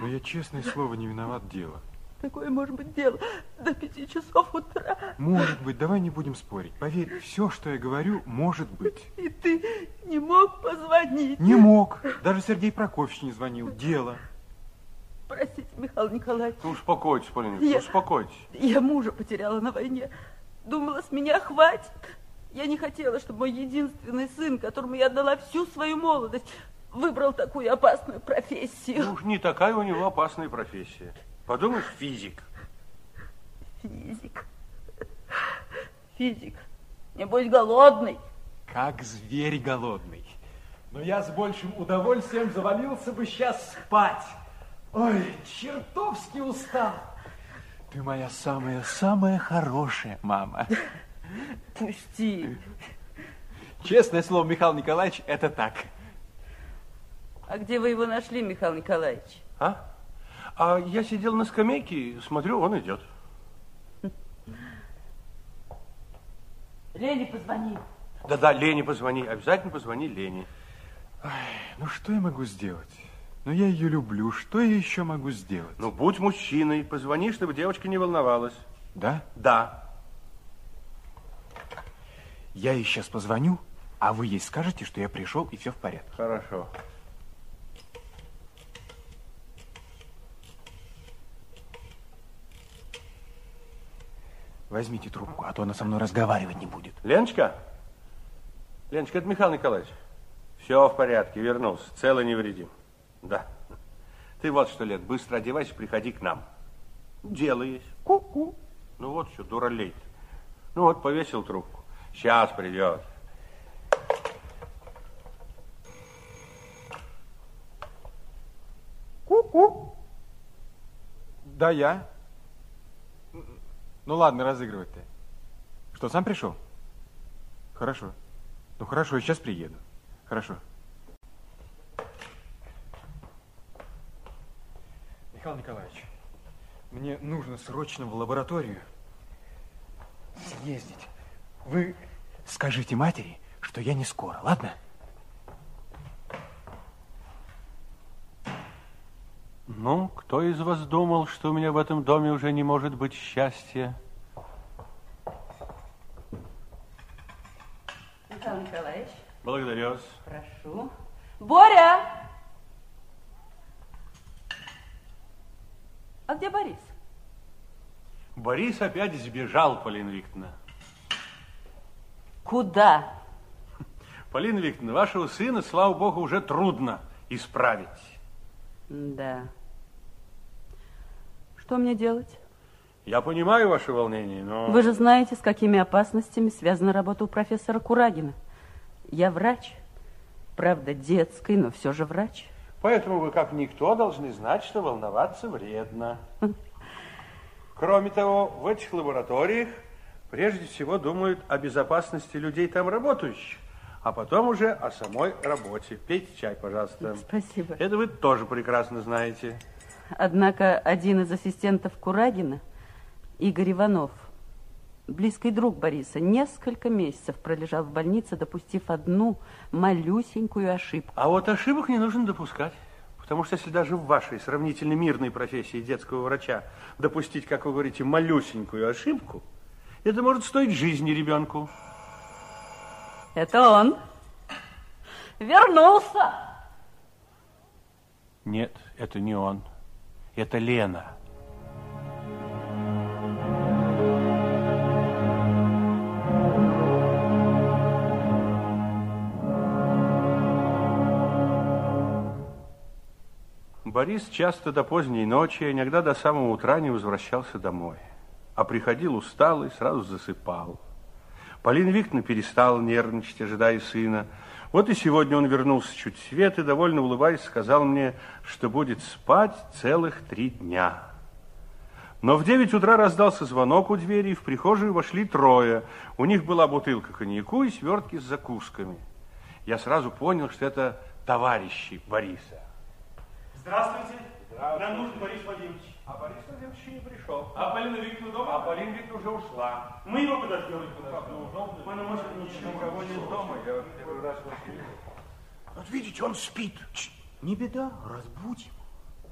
Но я, честное слово, не виноват дело. Какое может быть дело до пяти часов утра? Может быть, давай не будем спорить. Поверь, все, что я говорю, может быть. И ты не мог позвонить? Не мог. Даже Сергей Прокофьевич не звонил. Дело. Простите, Михаил Николаевич. Ну, успокойтесь, Полина Я- успокойтесь. Я мужа потеряла на войне. Думала, с меня хватит. Я не хотела, чтобы мой единственный сын, которому я отдала всю свою молодость, выбрал такую опасную профессию. Уж не такая у него опасная профессия. Подумаешь, физик. Физик. Физик. Небось, голодный. Как зверь голодный. Но я с большим удовольствием завалился бы сейчас спать. Ой, чертовски устал. Ты моя самая-самая хорошая мама. Пусти. Честное слово, Михаил Николаевич, это так. А где вы его нашли, Михаил Николаевич? А? А я сидел на скамейке, смотрю, он идет. Лене позвони. Да-да, Лене позвони, обязательно позвони Лене. Ну, что я могу сделать? Ну, я ее люблю. Что я еще могу сделать? Ну, будь мужчиной, позвони, чтобы девочка не волновалась. Да? Да. Я ей сейчас позвоню, а вы ей скажете, что я пришел и все в порядке. Хорошо. Возьмите трубку, а то она со мной разговаривать не будет. Леночка? Леночка, это Михаил Николаевич. Все в порядке, вернулся, целый невредим. Да. Ты вот что, Лен, быстро одевайся, приходи к нам. Дело есть. Ку-ку. Ну вот что, дуралей -то. Ну вот, повесил трубку. Сейчас придет. Ку-ку. Да, я. Ну ладно, разыгрывать ты. Что, сам пришел? Хорошо. Ну хорошо, я сейчас приеду. Хорошо. Михаил Николаевич, мне нужно срочно в лабораторию съездить. Вы скажите матери, что я не скоро, ладно? Ну, кто из вас думал, что у меня в этом доме уже не может быть счастья? Михаил Николаевич, Благодарю вас. прошу. Боря! А где Борис? Борис опять сбежал, Полина Викторовна. Куда? [LAUGHS] Полина Викторовна, вашего сына, слава богу, уже трудно исправить. Да. Что мне делать? Я понимаю ваше волнение, но... Вы же знаете, с какими опасностями связана работа у профессора Курагина. Я врач. Правда, детский, но все же врач. Поэтому вы, как никто, должны знать, что волноваться вредно. Кроме того, в этих лабораториях Прежде всего думают о безопасности людей там работающих, а потом уже о самой работе. Пейте чай, пожалуйста. Спасибо. Это вы тоже прекрасно знаете. Однако один из ассистентов Курагина, Игорь Иванов, близкий друг Бориса, несколько месяцев пролежал в больнице, допустив одну малюсенькую ошибку. А вот ошибок не нужно допускать. Потому что если даже в вашей сравнительно мирной профессии детского врача допустить, как вы говорите, малюсенькую ошибку, это может стоить жизни ребенку. Это он. Вернулся. Нет, это не он. Это Лена. Борис часто до поздней ночи, иногда до самого утра не возвращался домой. А приходил усталый, сразу засыпал. Полина Викторовна перестала нервничать, ожидая сына. Вот и сегодня он вернулся чуть свет и, довольно улыбаясь, сказал мне, что будет спать целых три дня. Но в девять утра раздался звонок у двери, и в прихожую вошли трое. У них была бутылка коньяку и свертки с закусками. Я сразу понял, что это товарищи Бориса. Здравствуйте. Нам нужен Борис Владимирович. А Владимирович еще не пришел. А Полина Викторовна дома? А Полина Викторовна уже ушла. Мы его подождем. Мы на ничего, никого нет дома. Я первый раз вас вижу. Вот видите, он спит. Не беда, разбудим.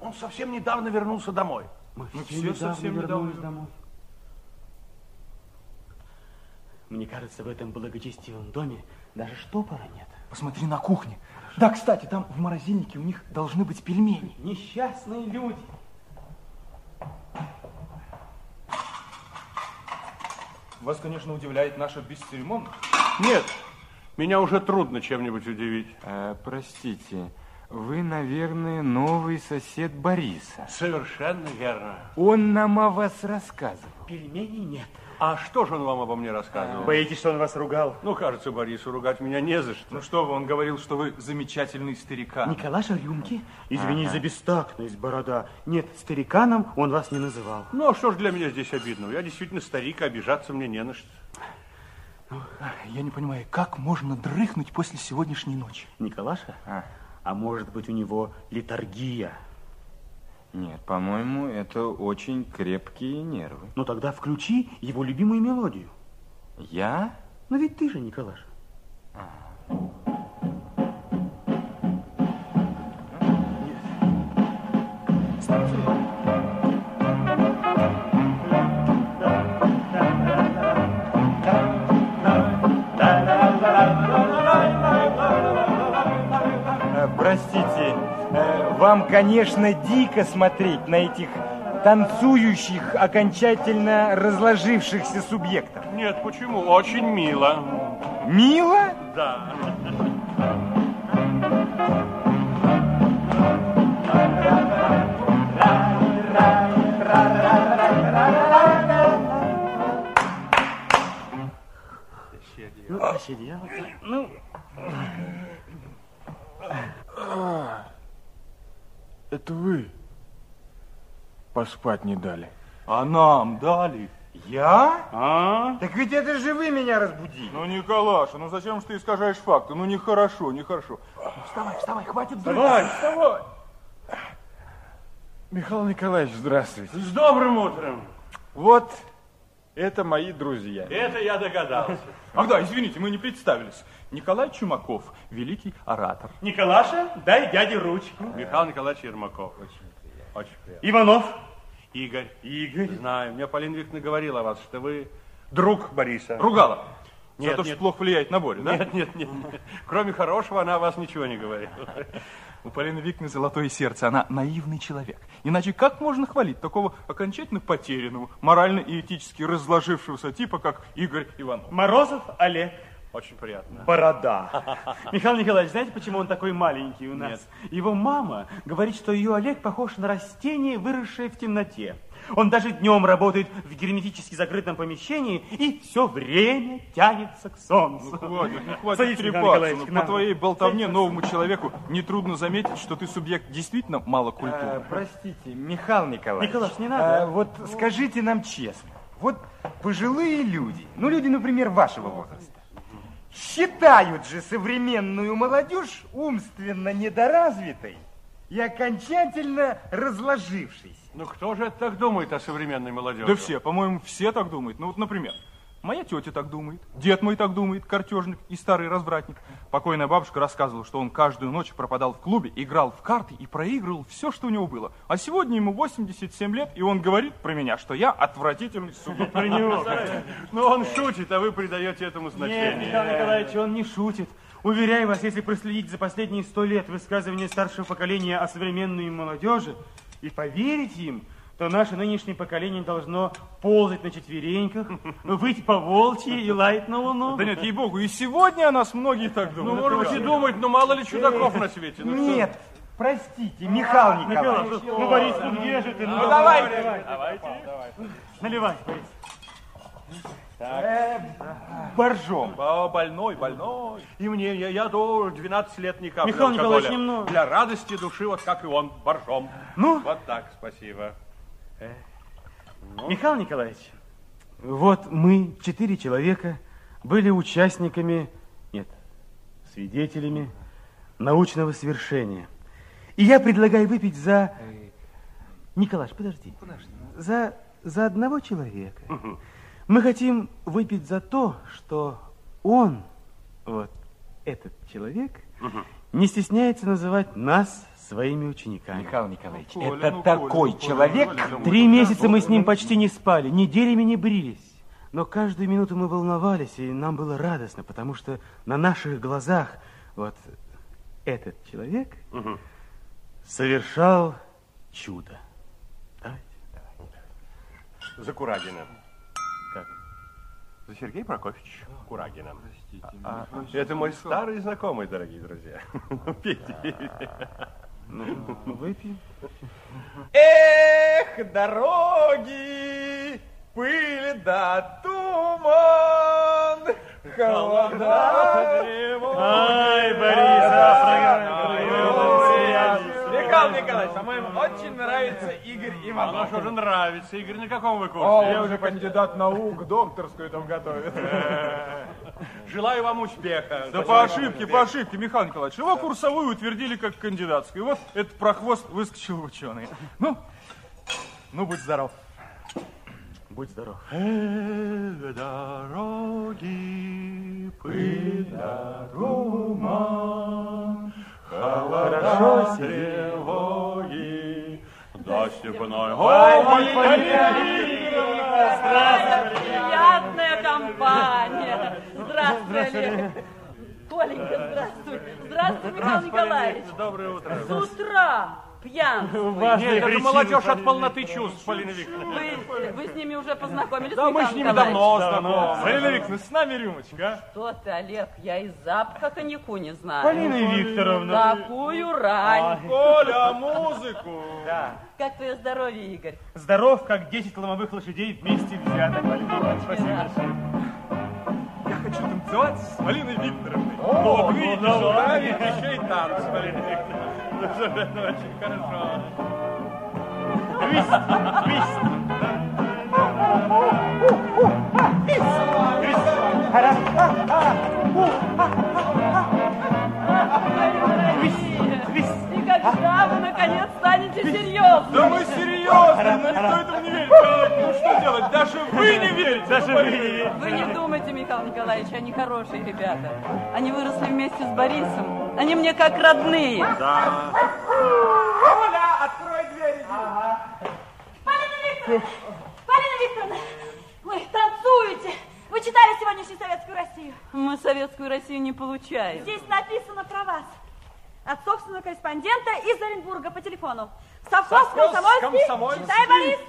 Он совсем недавно вернулся домой. Мы, Мы все, все недавно совсем вернулись недавно. домой. Мне кажется, в этом благочестивом доме даже штопора нет. Посмотри на кухне. Да, кстати, там в морозильнике у них должны быть пельмени. Несчастные люди. Вас, конечно, удивляет наша бесцеремонность. Нет, меня уже трудно чем-нибудь удивить. Э, простите, вы, наверное, новый сосед Бориса. Совершенно верно. Он нам о вас рассказывал. Пельменей нет. А что же он вам обо мне рассказывал? Боитесь, что он вас ругал? Ну, кажется, Борису ругать меня не за что. Ну что вы, он говорил, что вы замечательный старикан. Николаша рюмки? Извини Ага. за бестактность, борода. Нет, стариканом он вас не называл. Ну, а что ж для меня здесь обидного? Я действительно старик, а обижаться мне не на что. Я не понимаю, как можно дрыхнуть после сегодняшней ночи? Николаша? А, может быть, у него литургия? Нет, по-моему, это очень крепкие нервы. Ну тогда включи его любимую мелодию. Я? Ну ведь ты же, Николаша. Э, вам, конечно, дико смотреть на этих танцующих, окончательно разложившихся субъектов. Нет, почему? Очень мило. Мило? Да. Ну, посидел. Ну, Это вы поспать не дали. А нам дали. Я? А? Так ведь это же вы меня разбудили. Ну, Николаша, ну зачем же ты искажаешь факты? Ну, нехорошо, нехорошо. Ну, Вставай, вставай, хватит Вставай, дрыхнуть. вставай. Михаил Николаевич, здравствуйте. С добрым утром. Вот это мои друзья. Это я догадался. Ах да, извините, мы не представились. Николай Чумаков, великий оратор. Николаша, дай дяде ручку. Михаил Николаевич Ермаков. Очень приятно. Очень приятно. Иванов. Игорь. Игорь. Знаю. Мне Полина Викторовна говорила о вас, что вы друг Бориса. Ругала? Нет, За то, что нет. плохо влияет на Борю, да? Нет, нет, нет. Кроме хорошего, она о вас ничего не говорила. У Полины Викторовны золотое сердце, она наивный человек. Иначе как можно хвалить такого окончательно потерянного, морально и этически разложившегося типа, как Игорь Иванов? Морозов Олег. Очень приятно. Борода. [LAUGHS] Михаил Николаевич, знаете, почему он такой маленький у нас? Его мама говорит, что ее Олег похож на растение, выросшее в темноте. Он даже днем работает в герметически закрытом помещении и все время тянется к солнцу. Ну, хватит, ну, хватит Михаил трепаться. Николаевич, Ну, по твоей болтовне Садитесь. новому человеку нетрудно заметить, что ты субъект действительно малокультурный. Э, простите, Михаил Николаевич. Николаш, не надо. э, вот скажите нам честно, Вот пожилые люди, ну люди, например, вашего возраста, считают же современную молодежь умственно недоразвитой и окончательно разложившейся. Ну кто же это так думает о современной молодежи? Да все, по-моему, все так думают. Ну вот, например, моя тетя так думает, дед мой так думает, картежник и старый развратник. Покойная бабушка рассказывала, что он каждую ночь пропадал в клубе, играл в карты и проигрывал все, что у него было. А сегодня ему 87 лет, и он говорит про меня, что я отвратительный. Про него. Ну он шутит, а вы придаете этому значение. Нет, Михаил Николаевич, он не шутит. Уверяю вас, если проследить за последние сто лет высказывания старшего поколения о современной молодежи и поверить им, то наше нынешнее поколение должно ползать на четвереньках, выйти по волчьи и лаять на луну. Да нет, ей-богу, и сегодня о нас многие так Ну, думают. может быть, и думать, но мало ли чудаков на свете. Ну? Нет, простите, Михаил Николаевич. Ну, Борис, ну где же ты? Ну, давайте. Наливай, Борис. Э, Боржом. О, больной, больной. И мне, я, я до 12 лет не капли Михаил. Николаевич, немного. Для радости души, вот как и он, боржом. Ну? Вот так, спасибо. Михаил Николаевич, вот мы, четыре человека, были участниками, нет, свидетелями научного свершения. И я предлагаю выпить за... Николаш, подожди. За, за одного человека. Мы хотим выпить за то, что он, вот этот человек, не стесняется называть нас своими учениками. Михаил Николаевич, Коля, это ну, такой Коля, человек... Три месяца мы с ним почти не спали, неделями не брились. Но каждую минуту мы волновались, и нам было радостно, потому что на наших глазах вот этот человек совершал чудо. Курагина. Как? За Сергея Прокофьевича Курагина. А, это мой старый знакомый, дорогие друзья. [LAUGHS] Ну, Пейте, пейте. Ну, выпьем. Эх, дороги, пыль да туман, холода Ай, Борис, Николаевич, по-моему, очень нравится Игорь А ну Иванов. что же нравится, Игорь, на каком вы О, курсе? я уже кандидат наук, докторскую там готовит. Желаю вам успеха. Да по ошибке, по ошибке, Михаил Николаевич. Его курсовую утвердили как кандидатскую. И вот этот прохвост выскочил в ученые. Ну, ну, будь здоров. Будь здоров. Дороги, пыль туман, холода тревоги, да степной Ой, Здравствуйте! Приятная компания. Здравствуй, Коленька, здравствуй. Здравствуй, Михаил Николаевич. Доброе утро. С утра пьянствуешь. Нет, это молодежь от полноты чувств, Полина Викторовна. Вы, вы с ними уже познакомились, Да мы с ними давно знакомы. Полина Викторовна, с нами рюмочка, а? Что ты, Олег, я и запаха коньяку не знаю. Полина Викторовна. Такую рань. Коля, музыку. Да. Как твое здоровье, Игорь? Здоров, как 10 ломовых лошадей вместе взятых. Спасибо большое. Я хочу танцевать с Полиной Викторовной. О, Ну, вот ну, давай. что еще и танц, Полина Викторовна. Ну, что же, это очень хорошо. Твист, твист. И когда вы, наконец, станете серьезными? Да мы серьезно, но никто этому не верит. Ну что делать, даже вы не верите. Даже ну, вы не верите. Вы не думайте, Михаил Николаевич, они хорошие ребята. Они выросли вместе с Борисом. Они мне как родные. Да. Коля, открой дверь. Полина Викторовна! Полина Викторовна! Вы танцуете! Вы читали сегодняшнюю Советскую Россию? Мы советскую Россию не получаем. Здесь написано про вас. От собственного корреспондента из Оренбурга по телефону. Совхоз Совхоз Комсомольский. Комсомольский. Читай, Борис.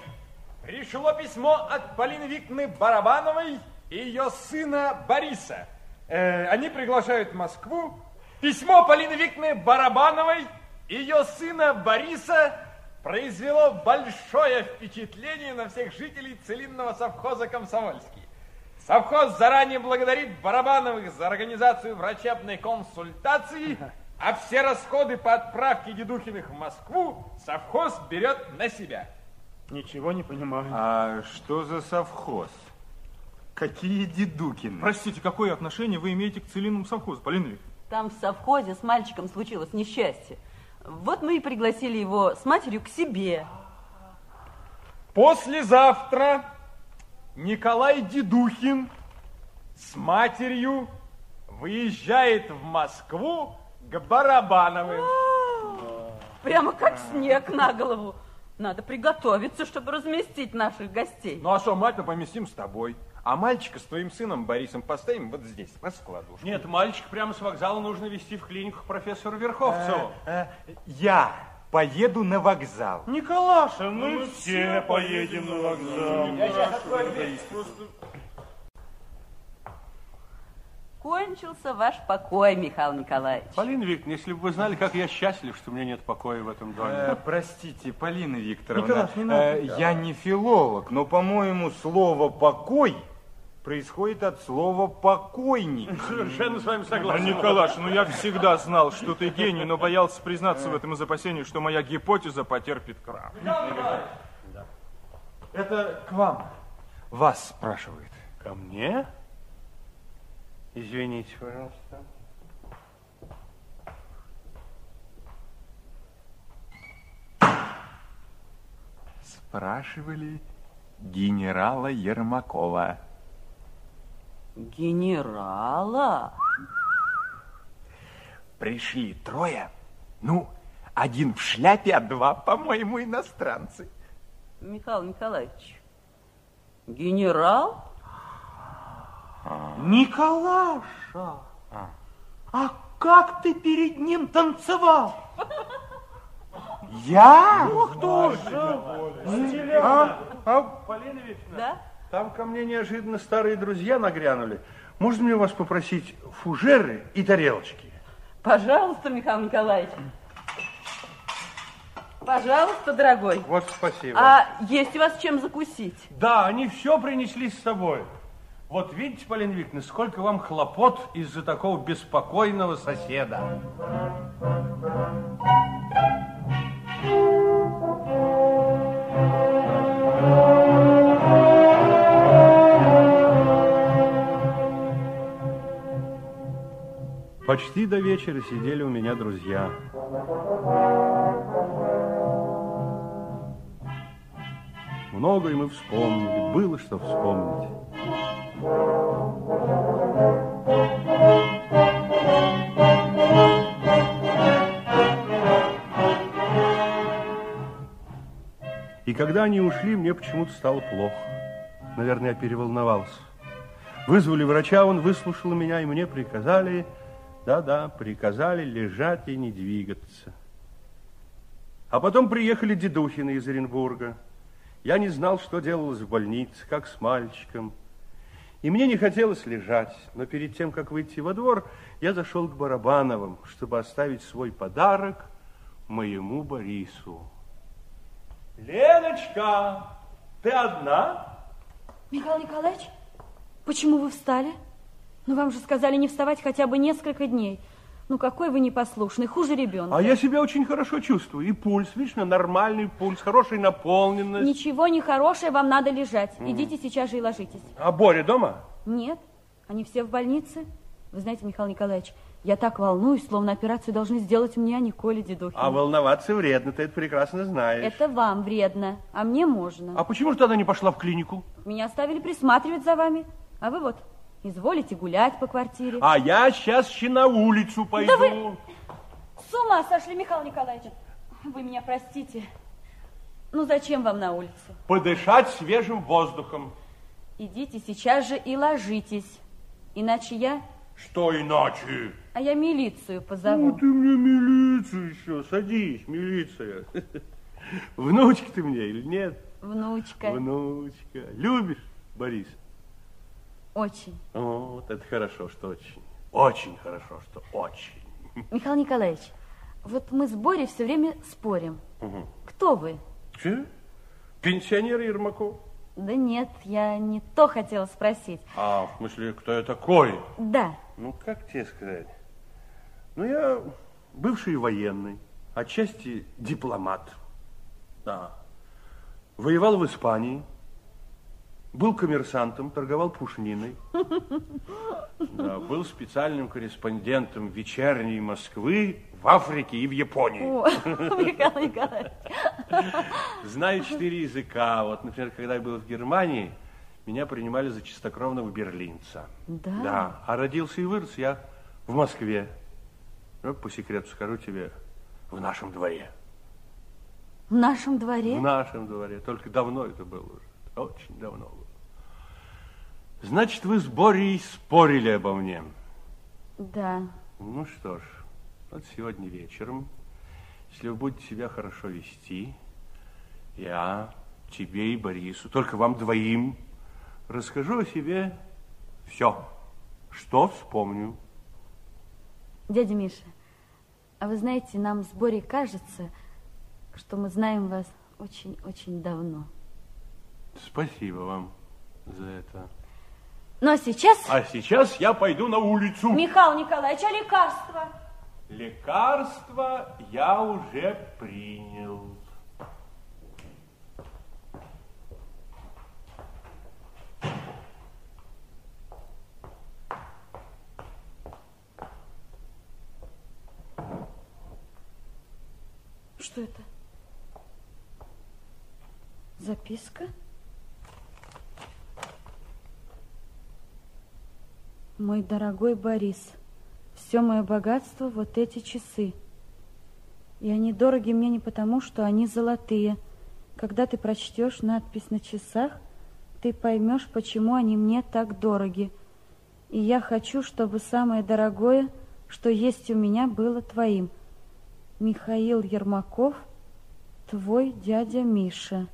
Пришло письмо от Полины Викторовны Барабановой и ее сына Бориса. Э, они приглашают в Москву. Письмо Полины Викторовны Барабановой и ее сына Бориса произвело большое впечатление на всех жителей целинного совхоза «Комсомольский». Совхоз заранее благодарит Барабановых за организацию врачебной консультации, а все расходы по отправке Дедухиных в Москву совхоз берет на себя. Ничего не понимаю. А что за совхоз? Какие дедукины? Простите, какое отношение вы имеете к целинному совхозу, Полина Викторовна? Там в совхозе с мальчиком случилось несчастье. Вот мы и пригласили его с матерью к себе. Послезавтра Николай Дедухин с матерью выезжает в Москву к Барабановым. Прямо как снег на голову. Надо приготовиться, чтобы разместить наших гостей. Ну а что, мать мы поместим с тобой. А мальчика с твоим сыном Борисом поставим вот здесь, на складушку. Нет, мальчик прямо с вокзала нужно вести в клинику к профессору Верховцеву. Э, Я поеду на вокзал. Николаша, мы все поедем на вокзал. Я сейчас открою дверь. Кончился ваш покой, Михаил Николаевич. Полина Викторовна, если бы вы знали, как я счастлив, что у меня нет покоя в этом доме. Э, простите, Полина Викторовна, Николай, не надо. э, я не филолог, но, по-моему, слово «покой» происходит от слова «покойник». Совершенно с вами согласен. Николаш, ну я всегда знал, что ты гений, но боялся признаться в этом из опасения, что моя гипотеза потерпит крах. Это к вам. Вас спрашивает. Ко мне? Извините, пожалуйста. Спрашивали генерала Ермакова. Генерала? Пришли трое. Ну, один в шляпе, а два, по-моему, иностранцы. Михаил Николаевич, генерал? Николаша, а как ты перед ним танцевал? Я? Ну, кто же? А, а, Полина Викторовна, Да? там ко мне неожиданно старые друзья нагрянули. Можно мне у вас попросить фужеры и тарелочки? Пожалуйста, Михаил Николаевич. Пожалуйста, дорогой. Вот спасибо. А есть у вас чем закусить? Да, они все принесли с собой. Вот видите, Полина Викторовна, сколько вам хлопот из-за такого беспокойного соседа. Почти до вечера сидели у меня друзья. Многое мы вспомнили, было что вспомнить. И когда они ушли, мне почему-то стало плохо. Наверное, я переволновался. Вызвали врача, он выслушал меня, и мне приказали, да-да, приказали лежать и не двигаться. А потом приехали дедухины из Оренбурга. Я не знал, что делалось в больнице, как с мальчиком. И мне не хотелось лежать, но перед тем, как выйти во двор, я зашел к Барабановым, чтобы оставить свой подарок моему Борису. Леночка, ты одна? Михаил Николаевич, почему вы встали? Ну, вам же сказали не вставать хотя бы несколько дней. Ну, какой вы непослушный, хуже ребенка. А я себя очень хорошо чувствую. И пульс, видишь, нормальный пульс, хорошая наполненность. Ничего не хорошее, вам надо лежать. Мгм. Идите сейчас же и ложитесь. А Боря дома? Нет, они все в больнице. Вы знаете, Михаил Николаевич, я так волнуюсь, словно операцию должны сделать мне, а не Коле Дедухину. А волноваться вредно, ты это прекрасно знаешь. Это вам вредно, а мне можно. А почему же тогда не пошла в клинику? Меня оставили присматривать за вами, а вы вот изволите гулять по квартире. А я сейчас еще на улицу пойду. Да вы с ума сошли, Михаил Николаевич. Вы меня простите. Ну, зачем вам на улицу? Подышать свежим воздухом. Идите сейчас же и ложитесь. Иначе я... Что иначе? А я милицию позову. Ну, ты мне милицию еще. Садись, милиция. [LAUGHS] Внучка ты мне или нет? Внучка. Внучка. Любишь, Борис? Очень. Вот это хорошо, что очень. Очень хорошо, что очень. Михаил Николаевич, вот мы с Борей все время спорим. Угу. Кто вы? Че? Пенсионер Ермаков? Да нет, я не то хотела спросить. А, в смысле, кто я такой? Да. Ну, как тебе сказать? Ну, я бывший военный, отчасти дипломат. Да. Воевал в Испании. Был коммерсантом, торговал пушниной. [LAUGHS] Да, был специальным корреспондентом вечерней Москвы в Африке и в Японии. О, [LAUGHS] Михаил Николаевич. [LAUGHS] Знаю четыре языка. Вот, например, когда я был в Германии, меня принимали за чистокровного берлинца. Да? Да. А родился и вырос я в Москве. Ну, по секрету скажу тебе, в нашем дворе. В нашем дворе? В нашем дворе. Только давно это было уже. Очень давно. Значит, вы с Борей спорили обо мне. Да. Ну что ж, вот сегодня вечером, если вы будете себя хорошо вести, я тебе и Борису, только вам двоим, расскажу о себе все, что вспомню. Дядя Миша, а вы знаете, нам с Борей кажется, что мы знаем вас очень-очень давно. Спасибо вам за это. Ну, а сейчас... А сейчас я пойду на улицу. Михаил Николаевич, а лекарства? Лекарство я уже принял. Что это? Записка? Мой дорогой Борис, все мое богатство вот эти часы. И они дороги мне не потому, что они золотые. Когда ты прочтешь надпись на часах, ты поймешь, почему они мне так дороги. И я хочу, чтобы самое дорогое, что есть у меня, было твоим. Михаил Ермаков, твой дядя Миша.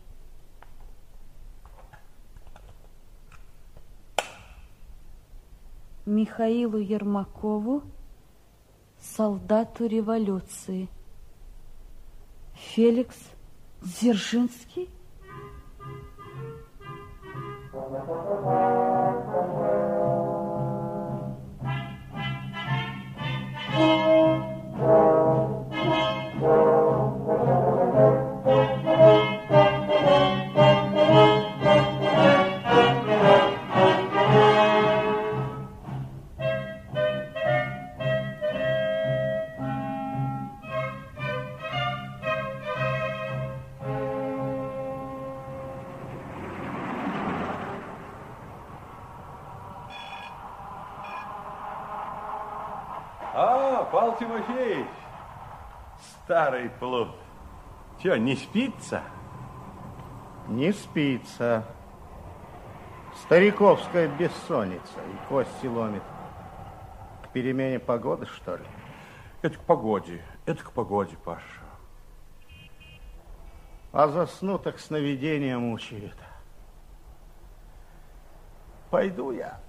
Михаилу Ермакову, солдату революции. Феликс Дзержинский? Плут. Че, не спится? Не спится. Стариковская бессонница и кости ломит. К перемене погоды, что ли? Это к погоде, это к погоде, Паша. А засну, так сновидения мучают. Пойду я.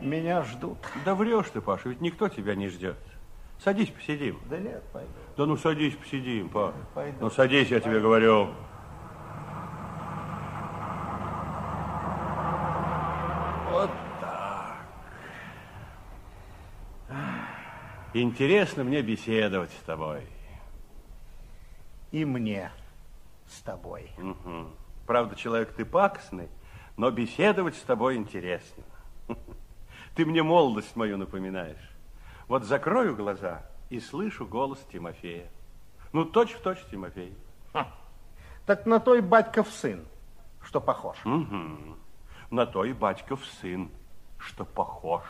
Меня ждут. Да врешь ты, Паша, ведь никто тебя не ждет. Садись, посидим. Да нет, пойду. Да ну садись, посидим, Паш. Пойду. Ну садись, я тебе говорю. Вот так. Интересно мне беседовать с тобой. И мне с тобой. Мгм. Правда, человек ты пакостный, но беседовать с тобой интересно. [LAUGHS] Ты мне молодость мою напоминаешь. Вот закрою глаза и слышу голос Тимофея. Ну, точь в точь Тимофей. Так на той батьков сын, что похож. Мгм. На то и батьков сын, что похож.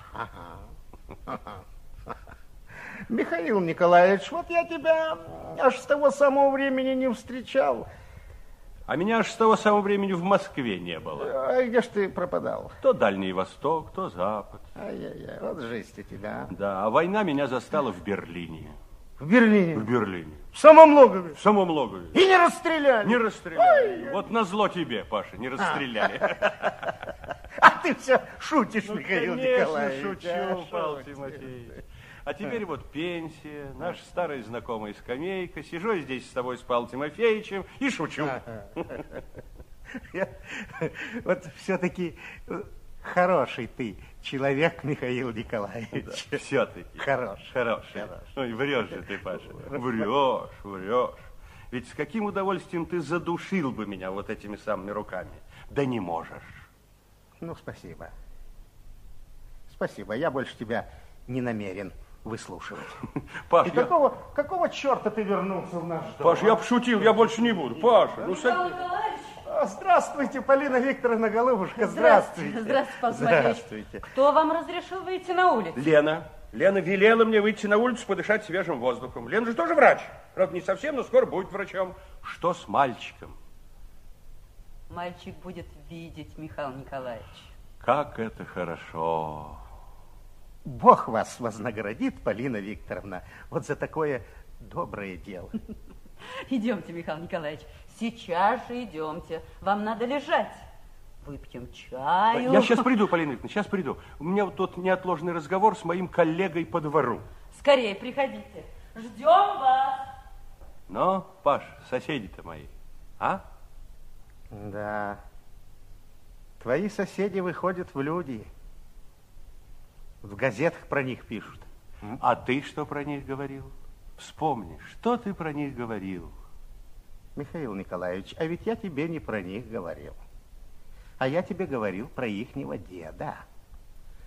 Михаил Николаевич, вот я тебя аж с того самого времени не встречал. А меня аж с того самого времени в Москве не было. А где ж ты пропадал? То Дальний Восток, то Запад. Ай-яй-яй, вот жизнь у тебя. Да, а война меня застала в Берлине. В Берлине? В Берлине. В самом логове? В самом логове. И не расстреляли? Не расстреляли. Вот назло тебе, Паша, не расстреляли. [LAUGHS] А ты все шутишь, Ну, Михаил конечно, Николаевич. шучу, а, Павел. Тимофеевич. А теперь вот пенсия, наша старая знакомая скамейка. Сижу здесь с тобой, с Павлом Тимофеевичем, и шучу. Вот все-таки хороший ты человек, Михаил Николаевич. Все-таки. Хорош. Хороший. Ой, врешь же ты, Паша. Врешь, врешь. Ведь с каким удовольствием ты задушил бы меня вот этими самыми руками? Да не можешь. Ну, спасибо. Спасибо, я больше тебя не намерен выслушивать. [LAUGHS] Паш, И я- какого, какого черта ты вернулся в наш дом? Паш, я пошутил, я больше не буду. Паша, ну садись. А, Здравствуйте, Полина Викторовна Голубушка, здравствуйте. Здравствуйте, Павел. Здравствуйте. Кто вам разрешил выйти на улицу? Лена. Лена велела мне выйти на улицу подышать свежим воздухом. Лена же тоже врач. Правда, не совсем, но скоро будет врачом. Что с мальчиком? Мальчик будет видеть, Михаил Николаевич. Как это хорошо. Бог вас вознаградит, Полина Викторовна, вот за такое доброе дело. Идемте, Михаил Николаевич, сейчас же идемте. Вам надо лежать. Выпьем чаю. Я сейчас приду, Полина Викторовна, сейчас приду. У меня вот тут неотложный разговор с моим коллегой по двору. Скорее приходите. Ждем вас. Но, Паш, соседи-то мои, а? Да. Твои соседи выходят в люди. В газетах про них пишут. А ты что про них говорил? Вспомни, что ты про них говорил? Михаил Николаевич, а ведь я тебе не про них говорил. А я тебе говорил про ихнего деда.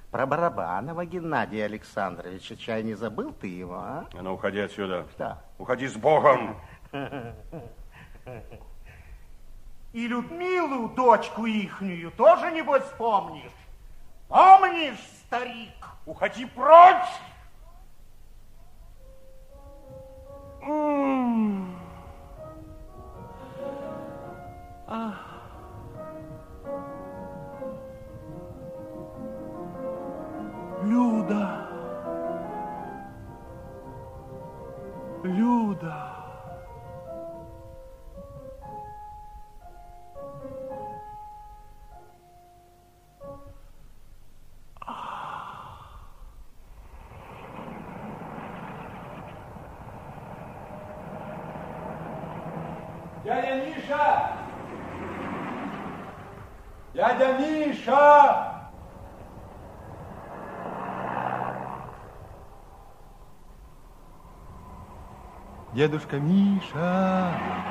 Про Барабанова Геннадия Александровича. Чай не забыл ты его, а? А ну, уходи отсюда. Да. Уходи с Богом. [LAUGHS] И Людмилу, дочку ихнюю, тоже, небось, помнишь? Помнишь, старик? Уходи прочь! Люда. Люда. Дедушка Миша.